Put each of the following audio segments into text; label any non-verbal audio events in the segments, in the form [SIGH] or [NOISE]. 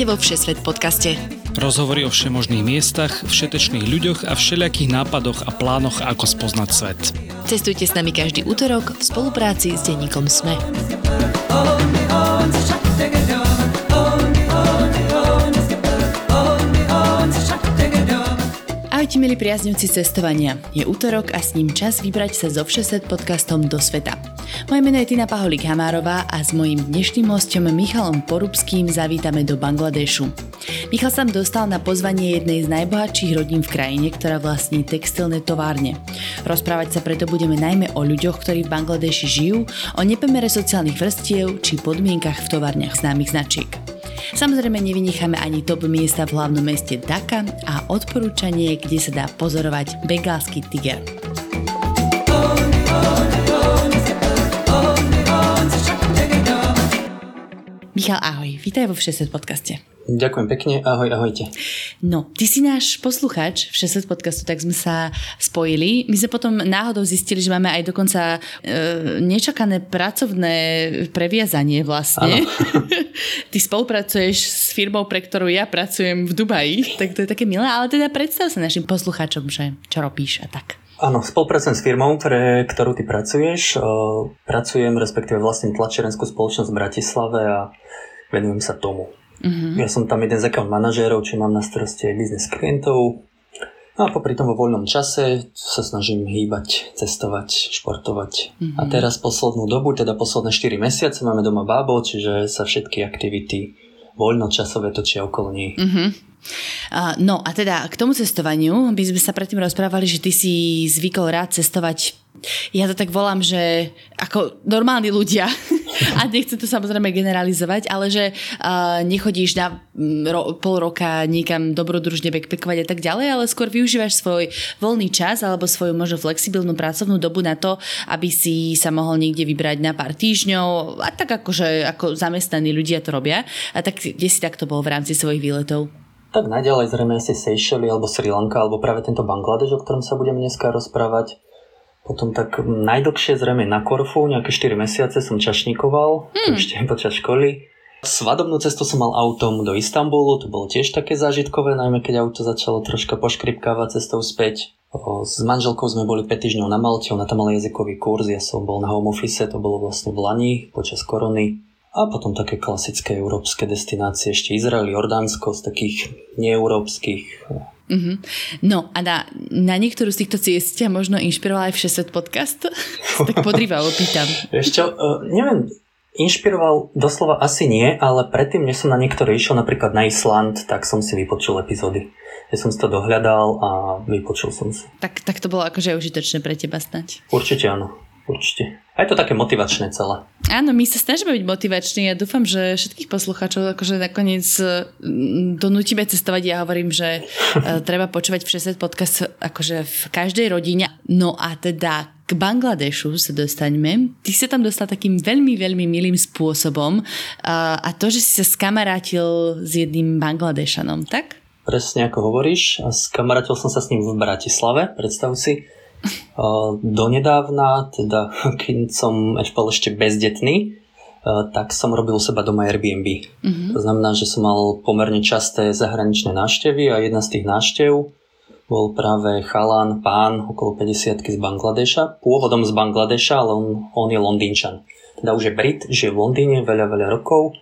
Vítajte vo Všesvet podcaste. Rozhovory o všemožných miestach, všetečných ľuďoch a všelijakých nápadoch a plánoch, ako spoznať svet. Cestujte s nami každý útorok v spolupráci s denníkom SME. Ahojte milí priaznivci cestovania. Je útorok a s ním čas vybrať sa zo Všeset podcastom do sveta. Moje meno je Tina Paholík Hamárová a s mojím dnešným hostom Michalom Porubským zavítame do Bangladešu. Michal sa dostal na pozvanie jednej z najbohatších rodín v krajine, ktorá vlastní textilné továrne. Rozprávať sa preto budeme najmä o ľuďoch, ktorí v Bangladeši žijú, o nepomere sociálnych vrstiev či podmienkach v továrniach známych značiek. Samozrejme nevynecháme ani top miesta v hlavnom meste Dhaka a odporúčanie, kde sa dá pozorovať begálsky tiger. Michal, ahoj, vítaj vo Všeset podcaste. Ďakujem pekne, ahoj, ahojte. No, ty si náš posluchač v 6 podcastu, tak sme sa spojili. My sme potom náhodou zistili, že máme aj dokonca e, nečakané pracovné previazanie vlastne. [LAUGHS] ty spolupracuješ s firmou, pre ktorú ja pracujem v Dubaji, tak to je také milé, ale teda predstav sa našim poslucháčom, že čo robíš a tak. Áno, spolupracujem s firmou, pre ktorú ty pracuješ. E, pracujem, respektíve vlastne tlačerenskú spoločnosť v Bratislave a venujem sa tomu. Mm-hmm. Ja som tam jeden z account manažérov, či mám na starosti aj biznes klientov. No a popri tom vo voľnom čase sa snažím hýbať, cestovať, športovať. Mm-hmm. A teraz poslednú dobu, teda posledné 4 mesiace máme doma bábo, čiže sa všetky aktivity voľnočasové točia okolo nej. Mm-hmm. No a teda k tomu cestovaniu by sme sa predtým rozprávali, že ty si zvykol rád cestovať ja to tak volám, že ako normálni ľudia, [LAUGHS] a nechcem to samozrejme generalizovať, ale že nechodíš na pol roka niekam dobrodružne backpackovať a tak ďalej, ale skôr využívaš svoj voľný čas alebo svoju možno flexibilnú pracovnú dobu na to, aby si sa mohol niekde vybrať na pár týždňov a tak akože ako zamestnaní ľudia to robia. A tak kde si takto bol v rámci svojich výletov? Tak najďalej zrejme asi Seychelles alebo Sri Lanka alebo práve tento Bangladeš, o ktorom sa budeme dneska rozprávať. Potom tak najdlhšie zrejme na Korfu, nejaké 4 mesiace som čašníkoval, hmm. ešte počas školy. Svadobnú cestu som mal autom do Istanbulu, to bolo tiež také zážitkové, najmä keď auto začalo troška poškripkávať cestou späť. S manželkou sme boli 5 týždňov na Malte, ona tam mala jazykový kurz, ja som bol na home office, to bolo vlastne v Lani počas korony. A potom také klasické európske destinácie, ešte Izrael, Jordánsko z takých neeurópskych Uh-huh. No a na, na niektorú z týchto ciest ťa možno inšpiroval aj Všesvet podcast? [LAUGHS] tak podrývalo pýtam. Ešte, uh, neviem, inšpiroval doslova asi nie, ale predtým, než som na niektoré išiel, napríklad na Island, tak som si vypočul epizódy. Ja som si to dohľadal a vypočul som si. Tak, tak to bolo akože užitočné pre teba snať. Určite áno určite. A je to také motivačné celé. Áno, my sa snažíme byť motivační ja dúfam, že všetkých poslucháčov akože nakoniec mm, donútime cestovať. Ja hovorím, že e, [LAUGHS] treba počúvať všetci podcast akože v každej rodine. No a teda k Bangladešu sa dostaňme. Ty sa tam dostal takým veľmi, veľmi milým spôsobom a, a to, že si sa skamarátil s jedným Bangladešanom, tak? Presne ako hovoríš. Skamarátil som sa s ním v Bratislave, predstav si Donedávna, teda [LAUGHS] keď som bol ešte bezdetný, tak som robil u seba doma Airbnb. Mm-hmm. To znamená, že som mal pomerne časté zahraničné návštevy a jedna z tých návštev bol práve chalán, pán okolo 50 z Bangladeša, pôvodom z Bangladeša, ale on, on je Londýnčan. Teda už je Brit, žije v Londýne veľa, veľa rokov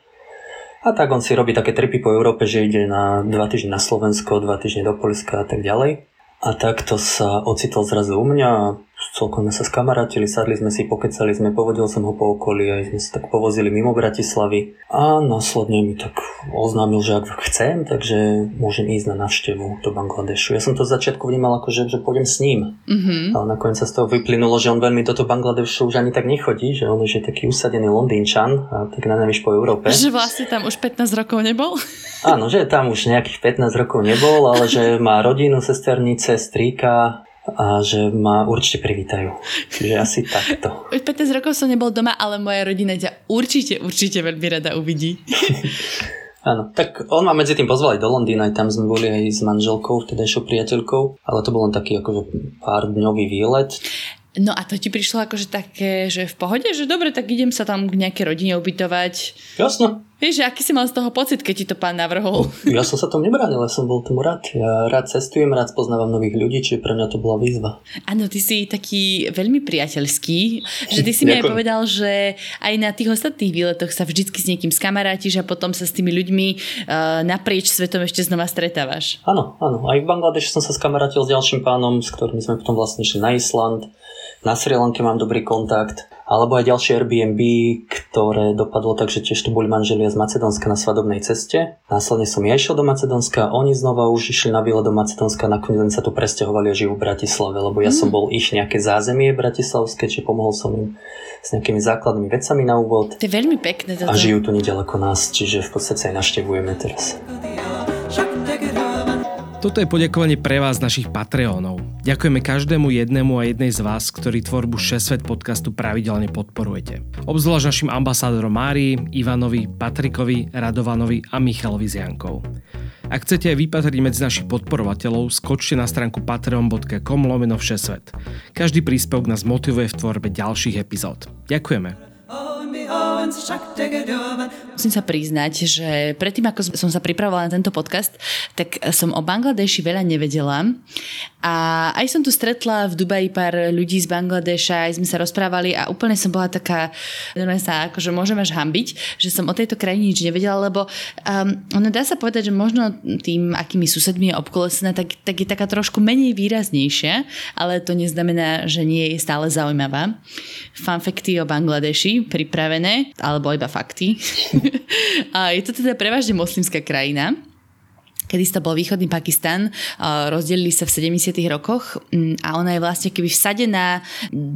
a tak on si robí také tripy po Európe, že ide na dva týždne na Slovensko, dva týždne do Polska a tak ďalej. A takto sa ocitol zrazu u mňa celkom sme sa skamarátili, sadli sme si, pokecali sme, povodil som ho po okolí, aj sme sa tak povozili mimo Bratislavy a následne mi tak oznámil, že ak chcem, takže môžem ísť na návštevu do Bangladešu. Ja som to z začiatku vnímal ako, že, že pôjdem s ním, mm-hmm. ale nakoniec sa z toho vyplynulo, že on veľmi do toho Bangladešu už ani tak nechodí, že on už je taký usadený Londýnčan a tak na po Európe. Že vlastne tam už 15 rokov nebol? Áno, že tam už nejakých 15 rokov nebol, ale že má rodinu, sesternice, strýka, a že ma určite privítajú. Čiže asi takto. [LAUGHS] Už 15 rokov som nebol doma, ale moja rodina ťa určite, určite veľmi rada uvidí. [LAUGHS] Áno, tak on ma medzi tým pozval aj do Londýna, aj tam sme boli aj s manželkou, vtedajšou priateľkou, ale to bol len taký akože pár dňový výlet. No a to ti prišlo akože také, že v pohode, že dobre, tak idem sa tam k nejakej rodine ubytovať. Jasno, Vieš, aký si mal z toho pocit, keď ti to pán navrhol? [LAUGHS] Ja som sa tomu nebránil, ja som bol tomu rád. Ja rád cestujem, rád spoznávam nových ľudí, čiže pre mňa to bola výzva. Áno, ty si taký veľmi priateľský, že ty si mi aj povedal, že aj na tých ostatných výletoch sa vždycky s niekým skamarátiš a potom sa s tými ľuďmi uh, naprieč svetom ešte znova stretávaš. Áno, áno. Aj v Bangladeši som sa skamarátil s ďalším pánom, s ktorým sme potom vlastne išli na Island. Na Sri Lanke mám dobrý kontakt alebo aj ďalšie Airbnb, ktoré dopadlo tak, že tiež tu boli manželia z Macedónska na svadobnej ceste. Následne som ja išiel do Macedónska, oni znova už išli na výlet do Macedónska, nakoniec sa tu presťahovali a žijú v Bratislave, lebo ja mm. som bol ich nejaké zázemie bratislavské, či pomohol som im s nejakými základnými vecami na úvod. To je veľmi pekné. Toto. A žijú tu nedaleko nás, čiže v podstate aj naštevujeme teraz. Toto je poďakovanie pre vás, našich Patreónov. Ďakujeme každému jednému a jednej z vás, ktorí tvorbu 6 podcastu pravidelne podporujete. Obzvlášť našim ambasádorom Márii, Ivanovi, Patrikovi, Radovanovi a Michalovi Ziankov. Ak chcete aj vypatriť medzi našich podporovateľov, skočte na stránku patreon.com lomeno všesvet. Každý príspevok nás motivuje v tvorbe ďalších epizód. Ďakujeme. Musím sa priznať, že predtým, ako som sa pripravovala na tento podcast, tak som o Bangladeši veľa nevedela. A aj som tu stretla v Dubaji pár ľudí z Bangladeša, aj sme sa rozprávali a úplne som bola taká, sa akože môžem až hambiť, že som o tejto krajine nič nevedela, lebo um, ono dá sa povedať, že možno tým, akými susedmi je obkolesená, tak, tak je taká trošku menej výraznejšia, ale to neznamená, že nie je stále zaujímavá. Fanfekty o Bangladeši pripravené, alebo iba fakty. [LAUGHS] a je to teda prevažne moslimská krajina kedy to bol východný Pakistan, rozdelili sa v 70. rokoch a ona je vlastne keby vsadená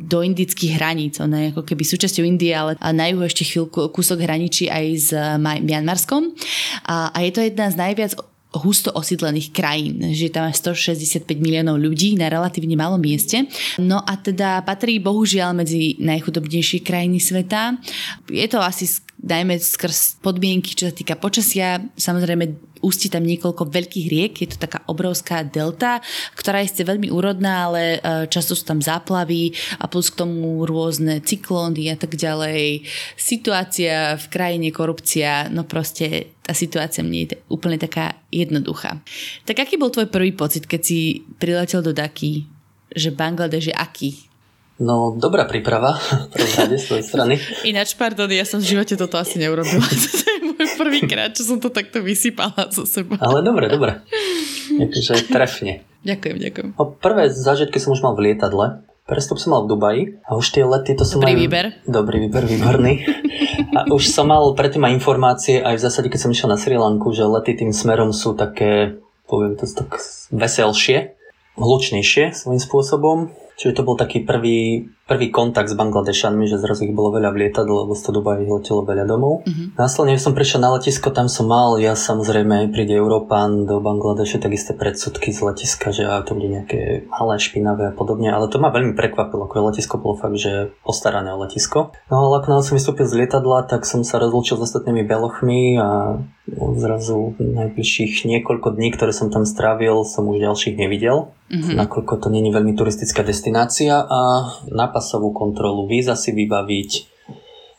do indických hraníc. Ona je ako keby súčasťou Indie, ale na juhu ešte chvíľku kúsok hraničí aj s Mianmarskom. A je to jedna z najviac husto osídlených krajín, že tam je 165 miliónov ľudí na relatívne malom mieste. No a teda patrí bohužiaľ medzi najchudobnejšie krajiny sveta. Je to asi najmä skrz podmienky, čo sa týka počasia. Samozrejme ústi tam niekoľko veľkých riek, je to taká obrovská delta, ktorá je ste veľmi úrodná, ale e, často sú tam záplavy a plus k tomu rôzne cyklóny a tak ďalej. Situácia v krajine, korupcia, no proste tá situácia mne je úplne taká jednoduchá. Tak aký bol tvoj prvý pocit, keď si priletel do Daky, že Bangladeš je aký? No, dobrá príprava, prvom rade z tvojej strany. Ináč, pardon, ja som v živote toto asi neurobila. [LAUGHS] Prvýkrát, čo som to takto vysypala zo seba. Ale dobre, dobre. Takže trefne. Ďakujem, ďakujem. O prvé zážitky som už mal v lietadle. Prestup som mal v Dubaji a už tie lety to som Dobrý mal... výber. Dobrý výber, výborný. A už som mal predtým aj informácie, aj v zásade, keď som išiel na Sri Lanku, že lety tým smerom sú také, poviem to tak veselšie, hlučnejšie svojím spôsobom. Čiže to bol taký prvý, prvý kontakt s Bangladešanmi, že zrazu ich bolo veľa v lietadle, lebo z toho Dubaji letelo veľa domov. Uh-huh. Následne som prišiel na letisko, tam som mal, ja samozrejme príde Európan do Bangladeše, tak isté predsudky z letiska, že to bude nejaké malé, špinavé a podobne, ale to ma veľmi prekvapilo, ako letisko bolo fakt, že postarané o letisko. No ale ako som vystúpil z lietadla, tak som sa rozlúčil s ostatnými belochmi a zrazu najbližších niekoľko dní, ktoré som tam strávil, som už ďalších nevidel mm-hmm. nakoľko to není veľmi turistická destinácia a na pasovú kontrolu víza si vybaviť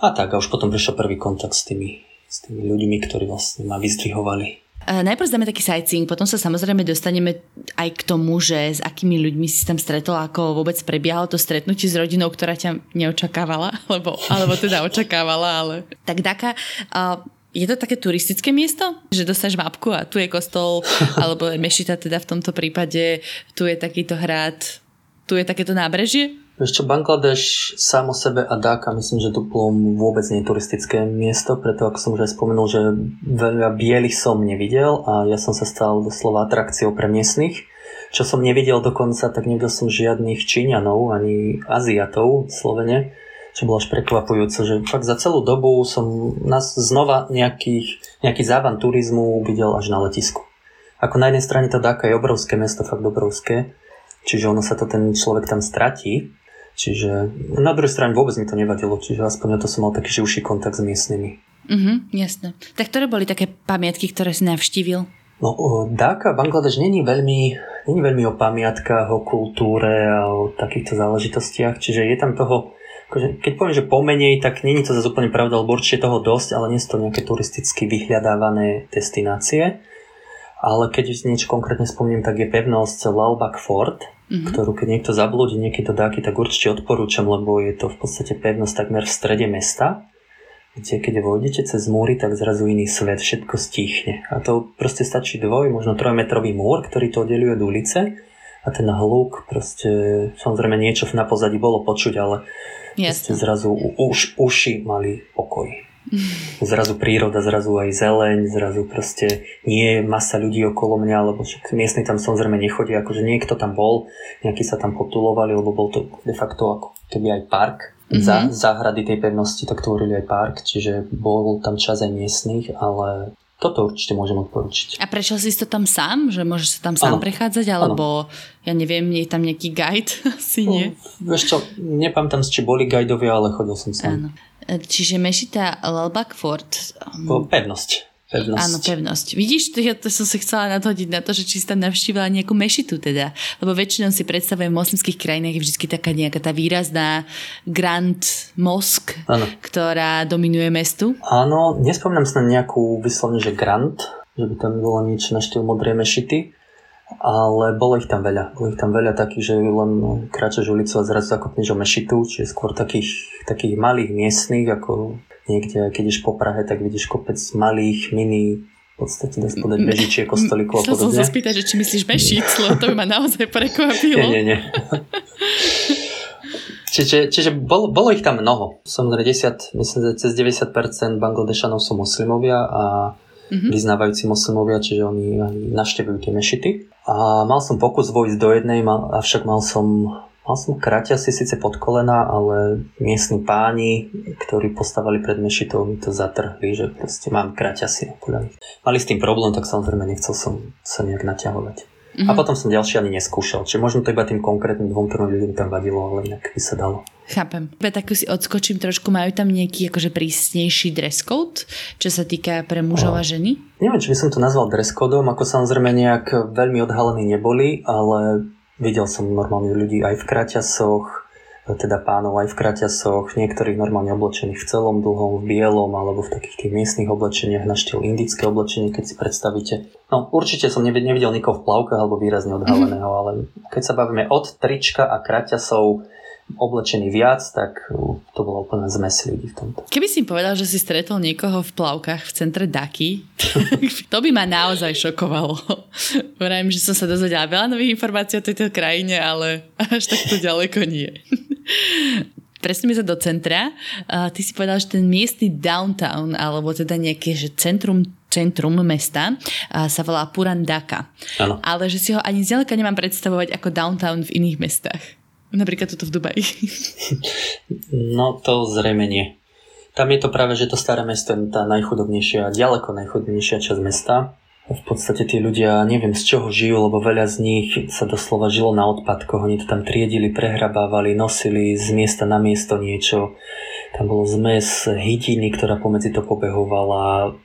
a tak a už potom prišiel prvý kontakt s tými, s tými ľuďmi, ktorí vlastne ma vyzdvihovali. Najprv dáme taký sightseeing, potom sa samozrejme dostaneme aj k tomu, že s akými ľuďmi si tam stretol, ako vôbec prebiehalo to stretnutie s rodinou, ktorá ťa neočakávala, [LAUGHS] alebo, alebo teda očakávala, ale... Tak Daka, uh, je to také turistické miesto? Že dostaneš mapku a tu je kostol, [LAUGHS] alebo mešita teda v tomto prípade, tu je takýto hrad, tu je takéto nábrežie? Čo, Bangladeš sám o sebe a Dhaka myslím, že Duplom vôbec nie je turistické miesto, preto ako som už aj spomenul, že veľa bielých som nevidel a ja som sa stal doslova atrakciou pre miestnych. Čo som nevidel dokonca, tak nevidel som žiadnych Číňanov ani Aziatov v Slovene čo bolo až prekvapujúce, že fakt za celú dobu som nás znova nejakých, nejaký závan turizmu videl až na letisku. Ako na jednej strane to Dhaka je obrovské mesto, fakt obrovské, čiže ono sa to ten človek tam stratí, čiže na druhej strane vôbec mi to nevadilo, čiže aspoň to som mal taký živší kontakt s miestnymi. Mhm, jasné. Tak ktoré boli také pamiatky, ktoré si navštívil? No, Dhaka, Bangladeš není veľmi, není veľmi o pamiatkách, o kultúre a o takýchto záležitostiach, čiže je tam toho akože, keď poviem, že pomenej, tak není to zase úplne pravda, lebo určite toho dosť, ale nie sú to nejaké turisticky vyhľadávané destinácie. Ale keď niečo konkrétne spomínam, tak je pevnosť Lalbach Fort, mm-hmm. ktorú keď niekto zablúdi niekedy do dáky, tak určite odporúčam, lebo je to v podstate pevnosť takmer v strede mesta, kde keď vojdete cez múry, tak zrazu iný svet, všetko stíchne. A to proste stačí dvoj, možno trojmetrový múr, ktorý to oddeluje od ulice a ten hluk, proste samozrejme niečo na pozadí bolo počuť, ale proste zrazu už uši mali pokoj. Zrazu príroda, zrazu aj zeleň, zrazu proste nie je masa ľudí okolo mňa, lebo však miestni tam samozrejme nechodia, akože niekto tam bol, nejakí sa tam potulovali, lebo bol to de facto ako keby aj park. Mm-hmm. Za, záhrady tej pevnosti tak tvorili aj park, čiže bol tam čas aj miestnych, ale toto určite môžem odporučiť. A prešiel si to tam sám? Že môžeš sa tam sám ano. prechádzať? Alebo, ano. ja neviem, je tam nejaký guide? [LAUGHS] Asi nie? No, vieš čo, nepamätám, či boli guidovia, ale chodil som sám. Áno. Čiže mešita Lalbach Fort. Um, pevnosť. Pevnosť. Áno, pevnosť. Vidíš, to, ja to som si chcela nadhodiť na to, že či si tam navštívila nejakú mešitu teda. Lebo väčšinou si predstavujem v moslimských krajinách je vždy taká nejaká tá výrazná Grand Mosk, ano. ktorá dominuje mestu. Áno, nespomínam sa na nejakú vyslovne, že Grand, že by tam bolo niečo na štýl modrej mešity ale bolo ich tam veľa. Bolo ich tam veľa takých, že len kráčaš ulicu a zrazu zakopneš o mešitu, čiže skôr takých, takých malých miestnych, ako niekde, keď ideš po Prahe, tak vidíš kopec malých, mini v podstate dá spodať bežičiek, kostolíkov a podobne. Chcel som sa spýtať, že či myslíš mešíc, lebo to by ma naozaj prekvapilo. Nie, nie, nie. Čiže, čiže bol, bolo ich tam mnoho. Samozrejme, 10, myslím, že cez 90% Bangladešanov sú muslimovia a mm-hmm. vyznávajúci moslimovia, čiže oni navštevujú tie mešity. A mal som pokus vojsť do jednej, mal, avšak mal som Mal som kraťasy síce pod kolena, ale miestni páni, ktorí postavali pred mešitou, mi to zatrhli, že proste mám na koľaní. Mali s tým problém, tak samozrejme nechcel som sa nejak naťahovať. Mm-hmm. A mhm. potom som ďalší ani neskúšal. Čiže možno to iba tým konkrétnym dvom, trom ľuďom tam vadilo, ale inak by sa dalo. Chápem. Ja tak si odskočím trošku. Majú tam nejaký akože prísnejší dress code, čo sa týka pre mužov a ženy? Neviem, či by som to nazval dress codom, ako samozrejme nejak veľmi odhalení neboli, ale videl som normálne ľudí aj v kraťasoch, teda pánov aj v kraťasoch, niektorých normálne oblečených v celom dlhom, v bielom alebo v takých tých miestnych oblečeniach na štýl indické oblečenie, keď si predstavíte. No určite som nevidel nikoho v plavkách alebo výrazne odhaleného, mm-hmm. ale keď sa bavíme od trička a kraťasov oblečený viac, tak to bola úplná zmes ľudí v tomto. Keby si povedal, že si stretol niekoho v plavkách v centre Daky, [LAUGHS] to by ma naozaj šokovalo. [LAUGHS] Vrajím, že som sa dozvedela veľa nových informácií o tejto krajine, ale až takto ďaleko nie presneme sa do centra. Uh, ty si povedal, že ten miestny downtown, alebo teda nejaké že centrum centrum mesta uh, sa volá Purandaka. Ano. Ale že si ho ani zďaleka nemám predstavovať ako downtown v iných mestách. Napríklad toto v Dubaji. [LAUGHS] No to zrejme nie. Tam je to práve, že to staré mesto je tá najchudobnejšia, ďaleko najchudobnejšia časť mesta v podstate tí ľudia, neviem z čoho žijú, lebo veľa z nich sa doslova žilo na odpadkoch. Oni to tam triedili, prehrabávali, nosili z miesta na miesto niečo. Tam bolo zmes hydiny, ktorá pomedzi to pobehovala,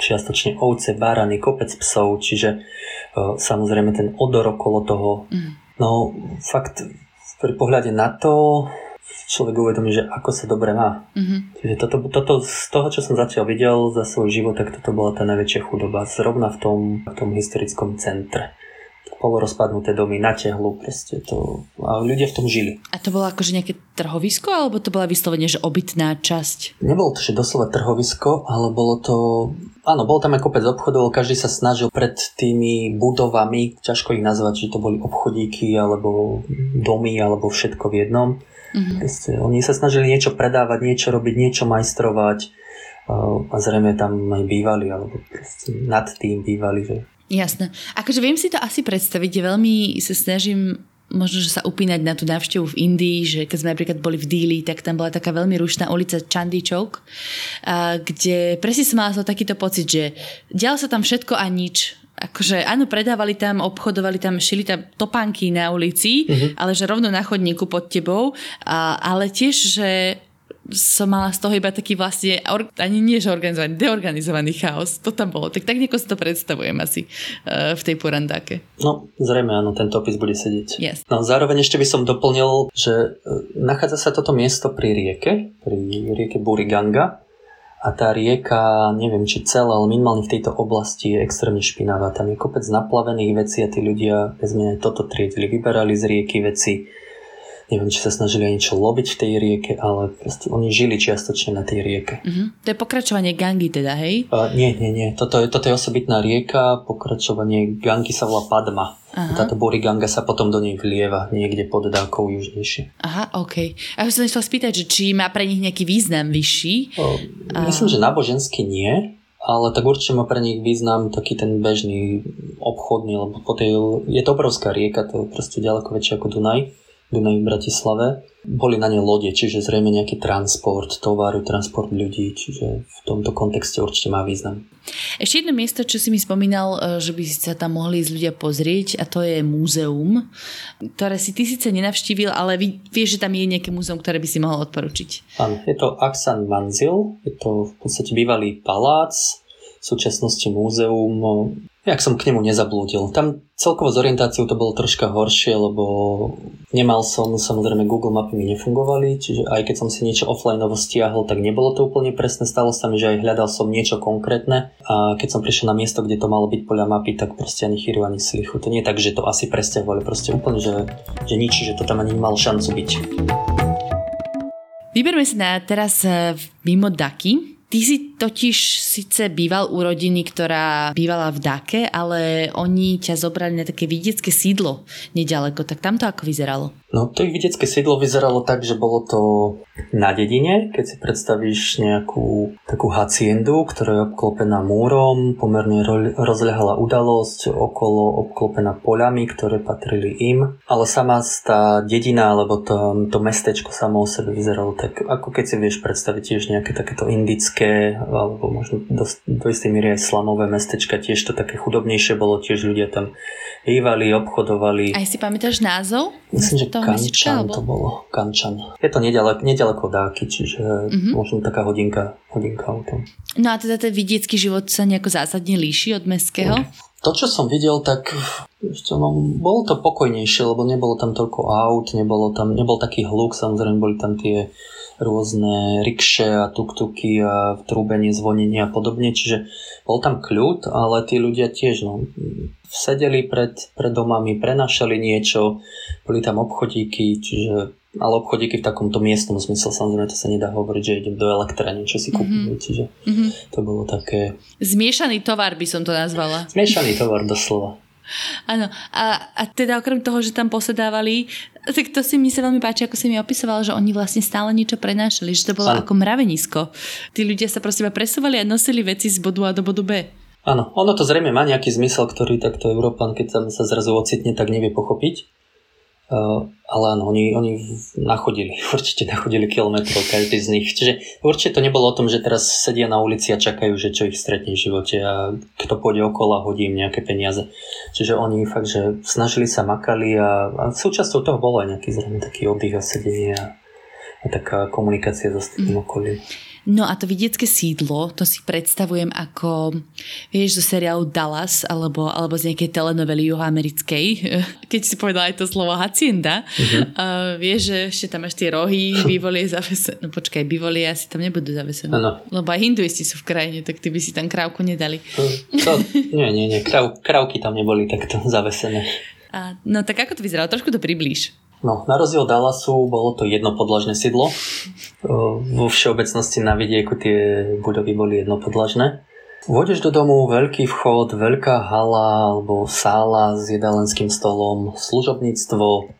čiastočne ovce, barany, kopec psov, čiže uh, samozrejme ten odor okolo toho. Mm. No fakt, pri pohľade na to človek uvedomí, že ako sa dobre má. Mm-hmm. Čiže toto, toto, z toho, čo som zatiaľ videl za svoj život, tak toto bola tá najväčšia chudoba. Zrovna v tom, v tom historickom centre polorozpadnuté domy na tehlu, proste to, a ľudia v tom žili. A to bolo akože nejaké trhovisko, alebo to bola vyslovene, že obytná časť? Nebolo to, že doslova trhovisko, ale bolo to, áno, bol tam aj kopec obchodov, každý sa snažil pred tými budovami, ťažko ich nazvať, či to boli obchodíky, alebo domy, alebo všetko v jednom Mm-hmm. Proste, oni sa snažili niečo predávať, niečo robiť, niečo majstrovať a zrejme tam aj bývali, alebo nad tým bývali. Že... Jasné. Akože viem si to asi predstaviť, veľmi sa snažím možno, že sa upínať na tú návštevu v Indii, že keď sme napríklad boli v Díli, tak tam bola taká veľmi rušná ulica Chandy Chowk, kde presne som mala takýto pocit, že dialo sa tam všetko a nič akože áno, predávali tam, obchodovali tam, šili tam topánky na ulici, uh-huh. ale že rovno na chodníku pod tebou, a, ale tiež, že som mala z toho iba taký vlastne, ani nie že organizovaný, deorganizovaný chaos. To tam bolo. Tak tak nieko si to predstavujem asi uh, v tej porandáke. No, zrejme áno, tento opis bude sedieť. Yes. No, zároveň ešte by som doplnil, že nachádza sa toto miesto pri rieke, pri rieke Buriganga a tá rieka, neviem či celá, ale minimálne v tejto oblasti je extrémne špinavá. Tam je kopec naplavených vecí a tí ľudia, vezme toto triedili, vyberali z rieky veci, neviem, či sa snažili aj niečo lobiť v tej rieke, ale proste oni žili čiastočne na tej rieke. Uh-huh. To je pokračovanie Gangy teda, hej? Uh, nie, nie, nie. Toto je, toto je osobitná rieka, pokračovanie Gangy sa volá Padma. Aha. Táto Boriganga sa potom do nej vlieva niekde pod dávkou južnejšie. Aha, OK. A ja som chcela spýtať, že či má pre nich nejaký význam vyšší? O, myslím, a... že náboženský nie, ale tak určite má pre nich význam taký ten bežný obchodný, lebo po tej, je to obrovská rieka, to je proste ďaleko väčšie ako Dunaj. Dunaj v Bratislave. Boli na ne lode, čiže zrejme nejaký transport tovaru, transport ľudí, čiže v tomto kontexte určite má význam. Ešte jedno miesto, čo si mi spomínal, e, že by sa tam mohli ísť ľudia pozrieť a to je múzeum, ktoré si ty síce nenavštívil, ale vieš, že tam je nejaké múzeum, ktoré by si mohol odporučiť. Áno, je to Aksan Manzil, je to v podstate bývalý palác, v súčasnosti múzeum jak som k nemu nezablúdil. Tam celkovo s orientáciou to bolo troška horšie, lebo nemal som, samozrejme Google mapy mi nefungovali, čiže aj keď som si niečo offline stiahol, tak nebolo to úplne presné. Stalo sa mi, že aj hľadal som niečo konkrétne a keď som prišiel na miesto, kde to malo byť podľa mapy, tak proste ani chyru, ani slichu. To nie je tak, že to asi presťahovali, proste úplne, že, že nič, že to tam ani nemal šancu byť. Vyberme sa na teraz eh, mimo Daky. Ty si totiž síce býval u rodiny, ktorá bývala v Dake, ale oni ťa zobrali na také vidiecké sídlo nedaleko. Tak tam to ako vyzeralo? No to ich vidiecké sídlo vyzeralo tak, že bolo to na dedine, keď si predstavíš nejakú takú haciendu, ktorá je obklopená múrom, pomerne rozľahala udalosť, okolo obklopená poľami, ktoré patrili im. Ale sama tá dedina, alebo to, to mestečko samo o sebe vyzeralo tak, ako keď si vieš predstaviť tiež nejaké takéto indické, alebo možno do, do istej miery aj slamové mestečka, tiež to také chudobnejšie bolo, tiež ľudia tam hývali, obchodovali. Aj si pamätáš názov? Myslím, že Kančan to bolo. Kančan. Je to nedaleko, nedaleko dáky, čiže uh-huh. možno taká hodinka, hodinka autom. No a teda ten vidiecký život sa nejako zásadne líši od mestského? To, čo som videl, tak ešte, no, bolo to pokojnejšie, lebo nebolo tam toľko aut, nebolo tam, nebol taký hluk, samozrejme boli tam tie rôzne rikše a tuktuky a trúbenie, zvonenie a podobne, čiže bol tam kľud, ale tí ľudia tiež no, sedeli pred, pred domami, prenašali niečo, boli tam obchodíky, čiže ale obchodíky v takomto miestnom zmysle, samozrejme to sa nedá hovoriť, že idem do elektra niečo si kúpiť, mm-hmm. čiže mm-hmm. to bolo také... Zmiešaný tovar by som to nazvala. Zmiešaný tovar doslova. Áno, a, a teda okrem toho, že tam posedávali, tak to si mi sa veľmi páči, ako si mi opisoval, že oni vlastne stále niečo prenášali, že to bolo ano. ako mravenisko. Tí ľudia sa proste presúvali a nosili veci z bodu A do bodu B. Áno, ono to zrejme má nejaký zmysel, ktorý takto Európan, keď tam sa zrazu ocitne, tak nevie pochopiť. Uh, ale áno, oni, oni nachodili, [LAUGHS] určite nachodili kilometrov každý z nich. Čiže určite to nebolo o tom, že teraz sedia na ulici a čakajú, že čo ich stretne v živote a kto pôjde okolo a hodí im nejaké peniaze. Čiže oni fakt, že snažili sa, makali a, a súčasťou toho bolo aj nejaký zrejme taký oddych a sedenie a, a taká komunikácia so ostatným mm. No a to vidiecké sídlo, to si predstavujem ako, vieš, zo seriálu Dallas alebo, alebo z nejakej telenovely juhoamerickej, [LAUGHS] keď si povedala aj to slovo hacienda. Uh-huh. Uh, vieš, že ešte tam máš tie rohy, bývolie zavesené. No počkaj, bývolie asi tam nebudú zavesené. Ano. Lebo aj hinduisti sú v krajine, tak ty by si tam krávku nedali. To, to, nie, nie, nie. Krav, krávky tam neboli takto zavesené. A, no tak ako to vyzeralo? Trošku to priblíž. No, na rozdiel Dallasu bolo to jednopodlažné sídlo. Vo všeobecnosti na vidieku tie budovy boli jednopodlažné. Vôjdeš do domu, veľký vchod, veľká hala alebo sála s jedalenským stolom, služobníctvo,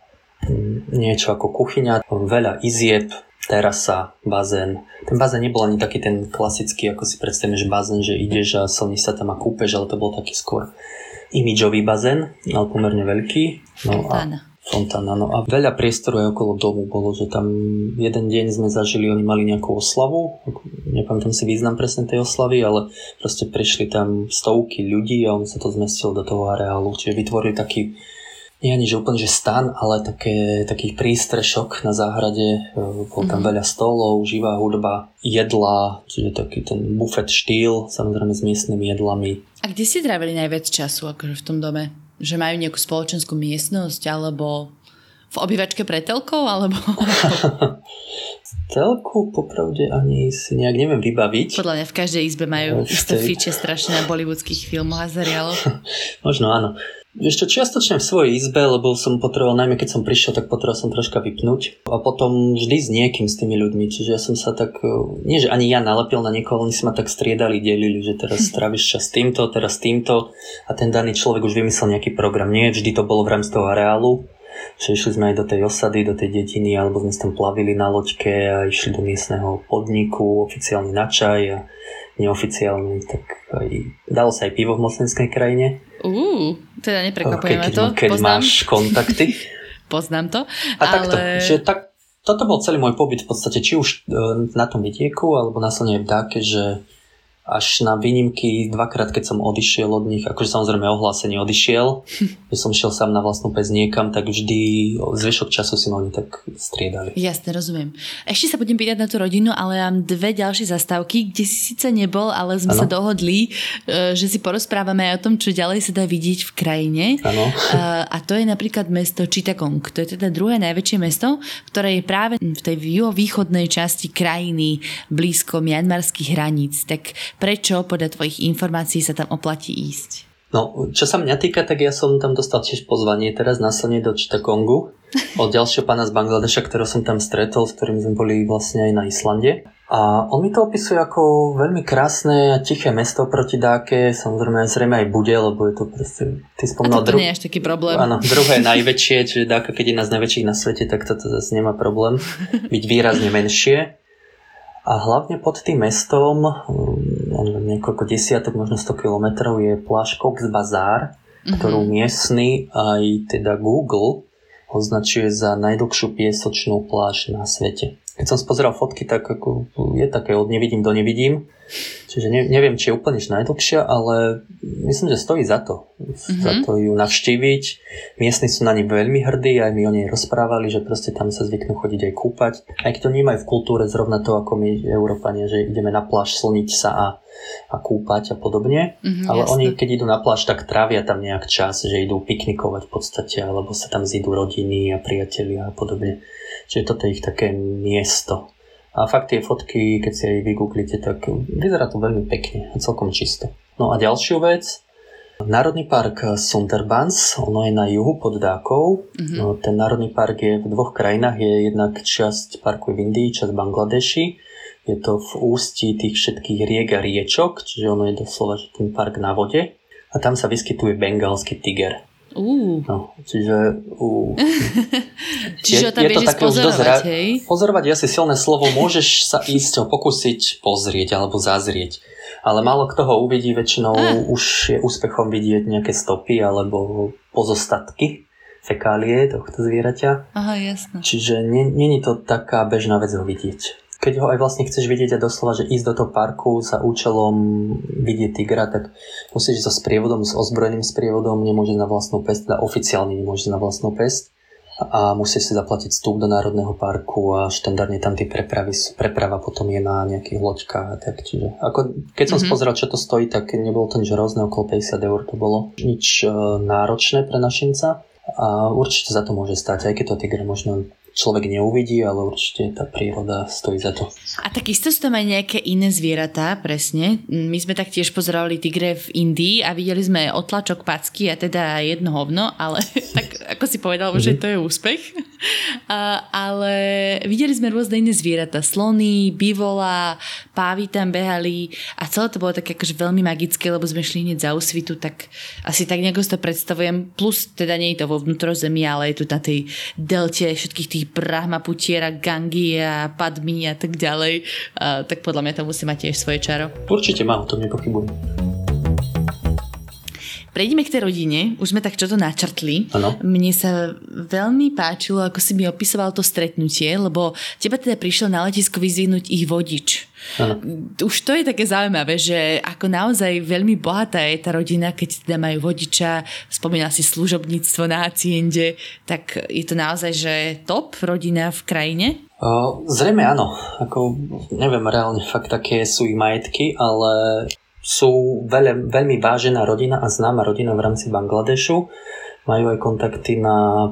niečo ako kuchyňa, veľa izieb, terasa, bazén. Ten bazén nebol ani taký ten klasický, ako si predstavíme, že bazén, že ideš a slníš sa tam a kúpeš, ale to bol taký skôr imidžový bazén, ale pomerne veľký. No a fontána. No a veľa priestoru aj okolo domu bolo, že tam jeden deň sme zažili, oni mali nejakú oslavu, nepamätám si význam presne tej oslavy, ale proste prišli tam stovky ľudí a on sa to zmestil do toho areálu, čiže vytvorili taký nie ani že úplne, že stan, ale také, taký prístrešok na záhrade. E, bol tam mm-hmm. veľa stolov, živá hudba, jedla, čiže taký ten bufet štýl, samozrejme s miestnymi jedlami. A kde si trávili najviac času akože v tom dome? Že majú nejakú spoločenskú miestnosť, alebo v obývačke pre telkou, alebo... [LAUGHS] telku popravde ani si nejak neviem vybaviť. Podľa mňa v každej izbe majú isté fiče strašne na bollywoodských filmoch a seriáloch. [LAUGHS] Možno áno. Ešte čiastočne v svojej izbe, lebo som potreboval, najmä keď som prišiel, tak potreboval som troška vypnúť. A potom vždy s niekým, s tými ľuďmi. Čiže ja som sa tak, e, nie že ani ja nalepil na niekoho, oni si ma tak striedali, delili, že teraz stráviš čas týmto, teraz týmto. A ten daný človek už vymyslel nejaký program. Nie vždy to bolo v rámci toho areálu, že išli sme aj do tej osady, do tej dediny, alebo sme tam plavili na loďke a išli do miestneho podniku, oficiálne na čaj a neoficiálne, tak aj, dalo sa aj pivo v moslimskej krajine. Uh, teda neprekvapuje ma to. Keď Poznám. máš kontakty. [LAUGHS] Poznám to. A ale... takto, že tak, toto bol celý môj pobyt v podstate, či už e, na tom vidieku, alebo následne v Dáke, že až na výnimky dvakrát, keď som odišiel od nich, akože samozrejme ohlásenie odišiel, [LAUGHS] že som šiel sám na vlastnú pes niekam, tak vždy zvyšok času si ma oni tak striedali. Jasne, rozumiem. Ešte sa budem pýtať na tú rodinu, ale mám dve ďalšie zastávky, kde si síce nebol, ale sme ano. sa dohodli, e, že si porozprávame aj o tom, čo ďalej sa dá vidieť v krajine. Ano. A to je napríklad mesto Chittagong. To je teda druhé najväčšie mesto, ktoré je práve v tej juhovýchodnej časti krajiny blízko mianmarských hraníc. Tak Prečo podľa tvojich informácií sa tam oplatí ísť? No, čo sa mňa týka, tak ja som tam dostal tiež pozvanie teraz následne do Čitakongu od [LAUGHS] ďalšieho pána z Bangladeša, ktorého som tam stretol, s ktorým sme boli vlastne aj na Islande. A on mi to opisuje ako veľmi krásne a tiché mesto proti Dáke, samozrejme zrejme aj bude, lebo je to proste, ty spomínal... A to dru- nie je až taký problém. Áno, druhé [LAUGHS] najväčšie, čiže Dáka, keď je z najväčších na svete, tak toto zase nemá problém byť výrazne menšie. A hlavne pod tým mestom, niekoľko desiatok, možno 100 kilometrov je pláž Cox Bazar, mm-hmm. ktorú miestny aj teda Google označuje za najdlhšiu piesočnú pláž na svete. Keď som spozeral fotky, tak ako je také od nevidím do nevidím. Čiže ne, neviem, či je úplne najdlhšia, ale myslím, že stojí za to. Mm-hmm. Za to ju navštíviť. Miestni sú na ní veľmi hrdí, aj mi o nej rozprávali, že proste tam sa zvyknú chodiť aj kúpať. Aj keď to nemajú v kultúre zrovna to, ako my, Európania, že ideme na pláž slniť sa a, a kúpať a podobne. Mm-hmm, ale jasne. oni, keď idú na pláž, tak trávia tam nejak čas, že idú piknikovať v podstate, alebo sa tam zídu rodiny a priatelia a podobne. Čiže toto je ich také miesto. A fakt tie fotky, keď si aj vygooglite, tak vyzerá to veľmi pekne a celkom čisto. No a ďalšiu vec, Národný park Sundarbans, ono je na juhu pod Dákou. Mm-hmm. No, ten národný park je v dvoch krajinách, je jednak časť parku v Indii, časť Bangladeši. Je to v ústí tých všetkých riek a riečok, čiže ono je doslova že ten park na vode. A tam sa vyskytuje bengalský tiger. Uh. No, čiže... Uh, [LAUGHS] čiže je, tam je to také pozorovať, dosť ra- hej? Pozorovať je asi silné slovo. Môžeš sa ísť ho pokúsiť pozrieť alebo zazrieť. Ale málo kto ho uvidí, väčšinou ah. už je úspechom vidieť nejaké stopy alebo pozostatky fekálie tohto zvieraťa. Aha, jasné. Čiže není to taká bežná vec ho vidieť keď ho aj vlastne chceš vidieť a doslova, že ísť do toho parku za účelom vidieť tigra, tak musíš so sprievodom, s ozbrojeným sprievodom, nemôžeš na vlastnú pest, teda oficiálne nemôžeš na vlastnú pest a musíš si zaplatiť vstup do Národného parku a štandardne tam tie prepravy. Preprava potom je na nejakých loďkách a tak. Čiže ako, keď som mm-hmm. spozeral, čo to stojí, tak nebolo to nič hrozné, okolo 50 eur to bolo. Nič uh, náročné pre našinca a určite za to môže stať, aj keď to tigre možno človek neuvidí, ale určite tá príroda stojí za to. A takisto sú tam aj nejaké iné zvieratá, presne. My sme taktiež pozerali tigre v Indii a videli sme otlačok packy a teda jedno hovno, ale [LAUGHS] tak ako si povedal, mm-hmm. že to je úspech. A, ale videli sme rôzne iné zvieratá. Slony, bivola, pávy tam behali a celé to bolo také akože veľmi magické, lebo sme šli hneď za úsvitu, tak asi tak nejako si to predstavujem. Plus teda nie je to vo vnútrozemí, ale je tu na tej delte všetkých tých Brahmaputiera, Gangi a Padmi a tak ďalej. A, tak podľa mňa to musí mať tiež svoje čaro. Určite má, o tom nepochybujem. Prejdeme k tej rodine, už sme tak čo to načrtli. Ano. Mne sa veľmi páčilo, ako si mi opisoval to stretnutie, lebo teba teda prišiel na letisko vyzvihnúť ich vodič. Ano. Už to je také zaujímavé, že ako naozaj veľmi bohatá je tá rodina, keď teda majú vodiča, spomínal si služobníctvo na Haciende, tak je to naozaj, že top rodina v krajine? Zrejme áno. Ako, neviem reálne fakt, aké sú ich majetky, ale sú veľa, veľmi vážená rodina a známa rodina v rámci Bangladešu. Majú aj kontakty na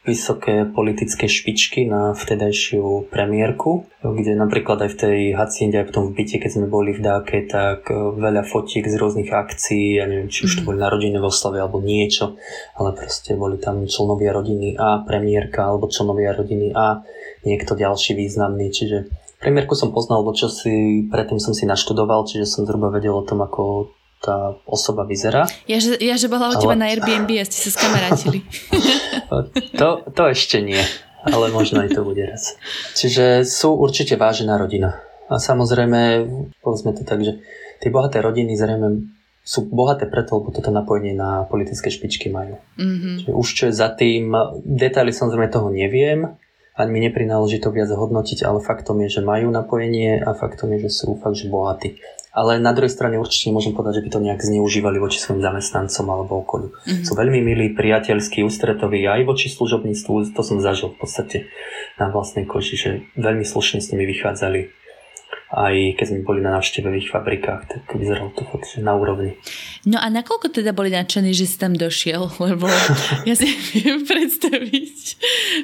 vysoké politické špičky na vtedajšiu premiérku, kde napríklad aj v tej Haciende, aj potom v byte, keď sme boli v Dáke, tak e, veľa fotiek z rôznych akcií, ja neviem, či už to mhm. boli narodenné vo slave alebo niečo, ale proste boli tam členovia rodiny a premiérka, alebo členovia rodiny a niekto ďalší významný, čiže Premiérku som poznal, lebo čo si predtým som si naštudoval, čiže som zhruba vedel o tom, ako tá osoba vyzerá. Ja, že, ja, že bola u teba na Airbnb a ste sa skamarátili. [LAUGHS] to, to ešte nie, ale možno aj to bude raz. Čiže sú určite vážená rodina. A samozrejme, povedzme to tak, že tie bohaté rodiny zrejme sú bohaté preto, lebo toto napojenie na politické špičky majú. Mm-hmm. Čiže už čo je za tým, detaily samozrejme toho neviem, ani mi neprináleží to viac hodnotiť, ale faktom je, že majú napojenie a faktom je, že sú fakt, že bohatí. Ale na druhej strane určite môžem povedať, že by to nejak zneužívali voči svojim zamestnancom alebo okoliu. Mm-hmm. Sú veľmi milí, priateľskí, ústretoví aj voči služobníctvu, to som zažil v podstate na vlastnej koži, že veľmi slušne s nimi vychádzali aj keď sme boli na návšteve v ich fabrikách, tak vyzeralo to fakt, na úrovni. No a nakoľko teda boli nadšení, že si tam došiel? [LAUGHS] Lebo ja si viem [LAUGHS] predstaviť,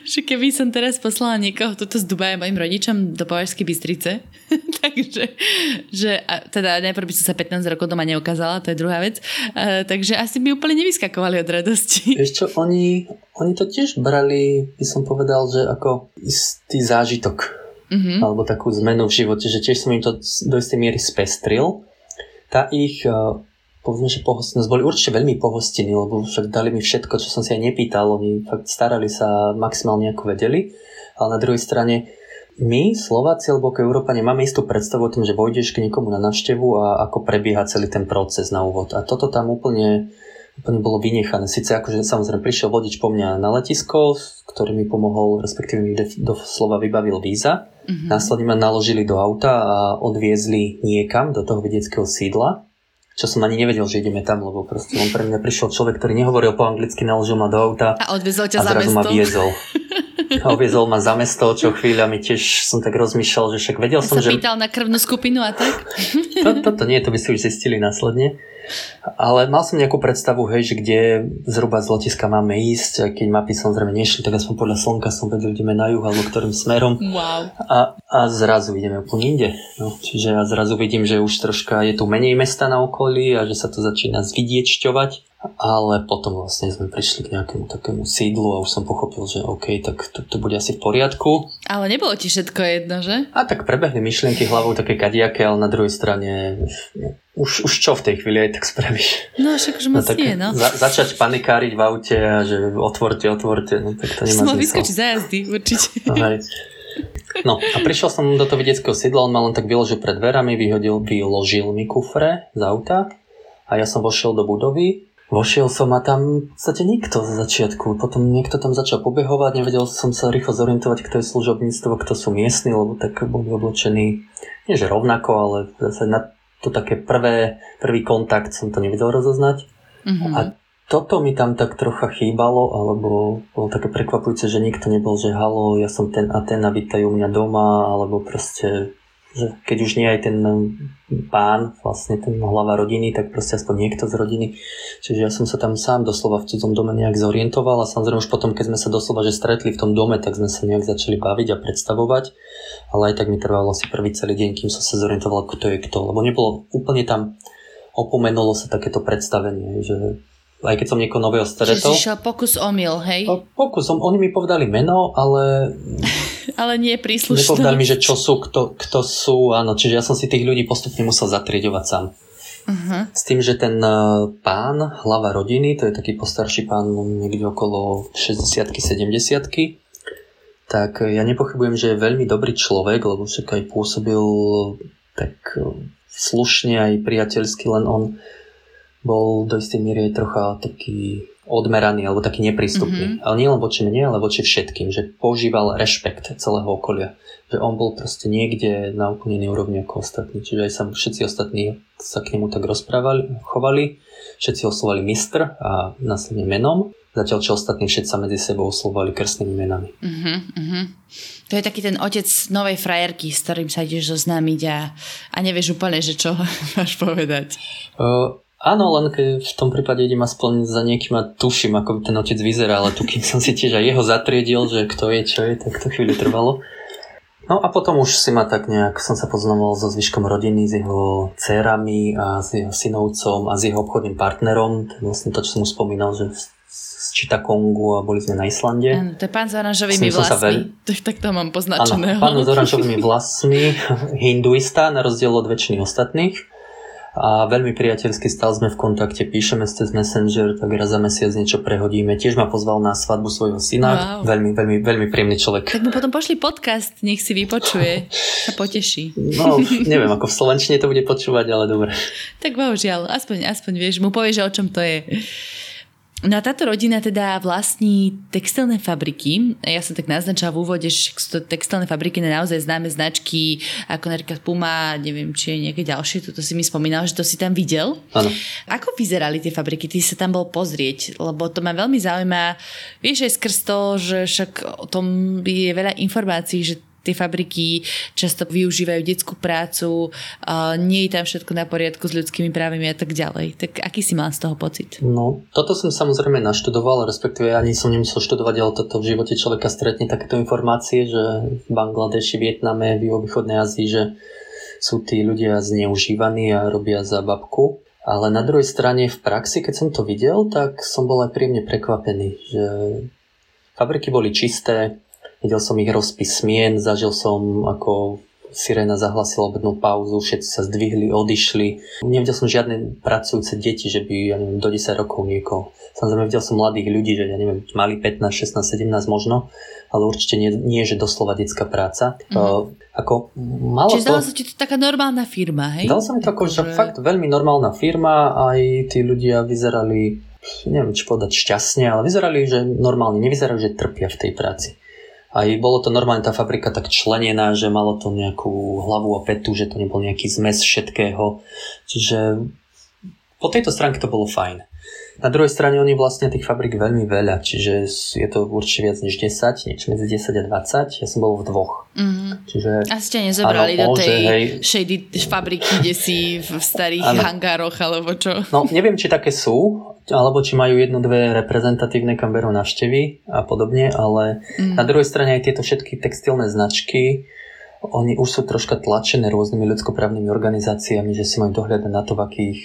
že keby som teraz poslala niekoho toto z Dubaja mojim rodičom do Považskej Bystrice, [LAUGHS] takže že, a teda najprv by som sa 15 rokov doma neukázala, to je druhá vec, a, takže asi by úplne nevyskakovali od radosti. Vieš čo, oni, oni to tiež brali, by som povedal, že ako istý zážitok mm-hmm. alebo takú zmenu v živote, že tiež som im to do istej miery spestril. Tá ich, e, povedzme, že pohostinnosť boli určite veľmi pohostení, lebo však dali mi všetko, čo som si aj nepýtal, oni fakt starali sa maximálne ako vedeli, ale na druhej strane my, Slováci alebo ako Európa, nemáme istú predstavu o tom, že vojdeš k niekomu na návštevu a ako prebieha celý ten proces na úvod. A toto tam úplne úplne bolo vynechané. Sice akože samozrejme prišiel vodič po mňa na letisko, ktorý mi pomohol, respektíve mi do slova vybavil víza. Mm-hmm. Následne ma naložili do auta a odviezli niekam do toho vedeckého sídla. Čo som ani nevedel, že ideme tam, lebo proste on pre mňa prišiel človek, ktorý nehovoril po anglicky, naložil ma do auta a odviezol ťa a zrazu ma viezol. [LAUGHS] A oviezol ma za mesto, čo chvíľa mi tiež som tak rozmýšľal, že však vedel ja som, sa že... pýtal na krvnú skupinu a tak? Toto to, to nie, to by si už zistili následne. Ale mal som nejakú predstavu, hej, že kde zhruba z letiska máme ísť. Keď mapy samozrejme nešli, tak aspoň podľa slnka som vedel, ideme na juh alebo ktorým smerom. Wow. A, a zrazu ideme úplne inde. No, čiže ja zrazu vidím, že už troška je tu menej mesta na okolí a že sa to začína zvidiečťovať ale potom vlastne sme prišli k nejakému takému sídlu a už som pochopil, že OK, tak to, to bude asi v poriadku. Ale nebolo ti všetko jedno, že? A tak prebehli myšlienky hlavou také kadiaké, ale na druhej strane už, už čo v tej chvíli aj tak spravíš. No však už moc no, tak nie, no. Za, začať panikáriť v aute a že otvorte, otvorte, no tak to nemá zmysel. vyskočiť za jazdy, určite. No, hej. No a prišiel som do toho vedeckého sídla, on ma len tak vyložil pred dverami, vyhodil, vyložil mi kufre z auta a ja som vošiel do budovy Vošiel som a tam v podstate nikto z začiatku. Potom niekto tam začal pobehovať, nevedel som sa rýchlo zorientovať, kto je služobníctvo, kto sú miestni, lebo tak boli oblečení, nie že rovnako, ale zase na to také prvé, prvý kontakt som to nevedel rozoznať. Mm-hmm. A toto mi tam tak trocha chýbalo, alebo bolo také prekvapujúce, že nikto nebol, že halo, ja som ten a ten a vítajú mňa doma, alebo proste že keď už nie aj ten pán, vlastne ten hlava rodiny, tak proste aspoň niekto z rodiny. Čiže ja som sa tam sám doslova v cudzom dome nejak zorientoval a samozrejme už potom, keď sme sa doslova že stretli v tom dome, tak sme sa nejak začali baviť a predstavovať. Ale aj tak mi trvalo asi prvý celý deň, kým som sa zorientoval, ako to je kto. Lebo nebolo úplne tam opomenulo sa takéto predstavenie, že aj keď som niekoho nového stretol. Čiže šiel pokus omyl, hej? Pokus, oni mi povedali meno, ale... [LAUGHS] [LAUGHS] ale nie príslušné. Nepovedali mi, že čo sú, kto, kto sú, áno, čiže ja som si tých ľudí postupne musel zatriedovať sám. Uh-huh. S tým, že ten e, pán, hlava rodiny, to je taký postarší pán niekde okolo 60 70 tak ja nepochybujem, že je veľmi dobrý človek, lebo však aj pôsobil tak e, slušne aj priateľsky, len on bol do istej miery aj trocha taký odmeraný alebo taký neprístupný. Mm-hmm. Ale nielen voči mne, ale voči všetkým. Že používal rešpekt celého okolia. Že on bol proste niekde na úplne inej úrovni ako ostatní. Čiže aj sa všetci ostatní sa k nemu tak rozprávali, chovali. Všetci oslovali mistr a následne menom. Zatiaľ, čo ostatní všetci sa medzi sebou oslovali krstnými menami. Uh-huh, uh-huh. To je taký ten otec novej frajerky, s ktorým sa ideš zoznámiť a, a nevieš úplne, že čo [LAUGHS] máš povedať. Uh, Áno, len keď v tom prípade idem aspoň za niekým a tuším, ako ten otec vyzerá, ale tu kým som si tiež aj jeho zatriedil, že kto je, čo je, tak to chvíľu trvalo. No a potom už si ma tak nejak, som sa poznamoval so zvyškom rodiny, s jeho dcerami a s jeho synovcom a s jeho obchodným partnerom. To je vlastne to, čo som mu spomínal, že z Čitakongu a boli sme na Islande. Ano, to je pán s oranžovými vlasmi. Veľ... Tak, tak to mám poznačeného. Áno, pán s oranžovými [LAUGHS] vlasmi, hinduista, na rozdiel od väčšiny ostatných a veľmi priateľsky stále sme v kontakte, píšeme cez Messenger, tak raz za mesiac niečo prehodíme. Tiež ma pozval na svadbu svojho syna, wow. veľmi, veľmi, veľmi príjemný človek. Tak mu potom pošli podcast, nech si vypočuje, sa poteší. No, neviem, ako v Slovenčine to bude počúvať, ale dobre. Tak bohužiaľ, aspoň, aspoň vieš, mu povieš, o čom to je. No a táto rodina teda vlastní textilné fabriky. Ja som tak naznačila v úvode, že sú to textilné fabriky na naozaj známe značky, ako napríklad Puma, neviem, či je nejaké ďalšie, toto si mi spomínal, že to si tam videl. Áno. Ako vyzerali tie fabriky? Ty sa tam bol pozrieť, lebo to ma veľmi zaujíma. Vieš aj skrz to, že však o tom je veľa informácií, že tie fabriky často využívajú detskú prácu, nie je tam všetko na poriadku s ľudskými právami a tak ďalej. Tak aký si mal z toho pocit? No, toto som samozrejme naštudoval, respektíve ani som nemusel študovať, ale toto v živote človeka stretne takéto informácie, že v Bangladeši, Vietname, v juhovýchodnej Ázii, že sú tí ľudia zneužívaní a robia za babku. Ale na druhej strane v praxi, keď som to videl, tak som bol aj príjemne prekvapený, že fabriky boli čisté, Videl som ich rozpis smien, zažil som, ako sirena zahlasila obednú pauzu, všetci sa zdvihli, odišli. Nevidel som žiadne pracujúce deti, že by, ja neviem, do 10 rokov niekoho. Samozrejme, videl som mladých ľudí, že ja neviem, mali 15, 16, 17 možno, ale určite nie, nie že doslova detská práca. Mm-hmm. Uh, ako, malo Čiže zdalo sa ti to taká normálna firma, hej? Dal sa mi to ako, že fakt veľmi normálna firma, aj tí ľudia vyzerali, neviem, či povedať šťastne, ale vyzerali, že normálne, nevyzerali, že trpia v tej práci. Aj bolo to normálne tá fabrika tak členená, že malo to nejakú hlavu a petu, že to nebol nejaký zmes všetkého. Čiže po tejto stránke to bolo fajn. Na druhej strane oni vlastne tých fabrik veľmi veľa, čiže je to určite viac než 10, niečo medzi 10 a 20. Ja som bol v dvoch. Mm-hmm. Čiže, a ste nezobrali áno, do tej hej, shady fabriky, kde si v starých áno. hangároch alebo čo? No, neviem, či také sú, alebo či majú jednu, dve reprezentatívne, kam berú návštevy a podobne, ale mm. na druhej strane aj tieto všetky textilné značky, oni už sú troška tlačené rôznymi ľudskoprávnymi organizáciami, že si majú dohľadať na to, v akých,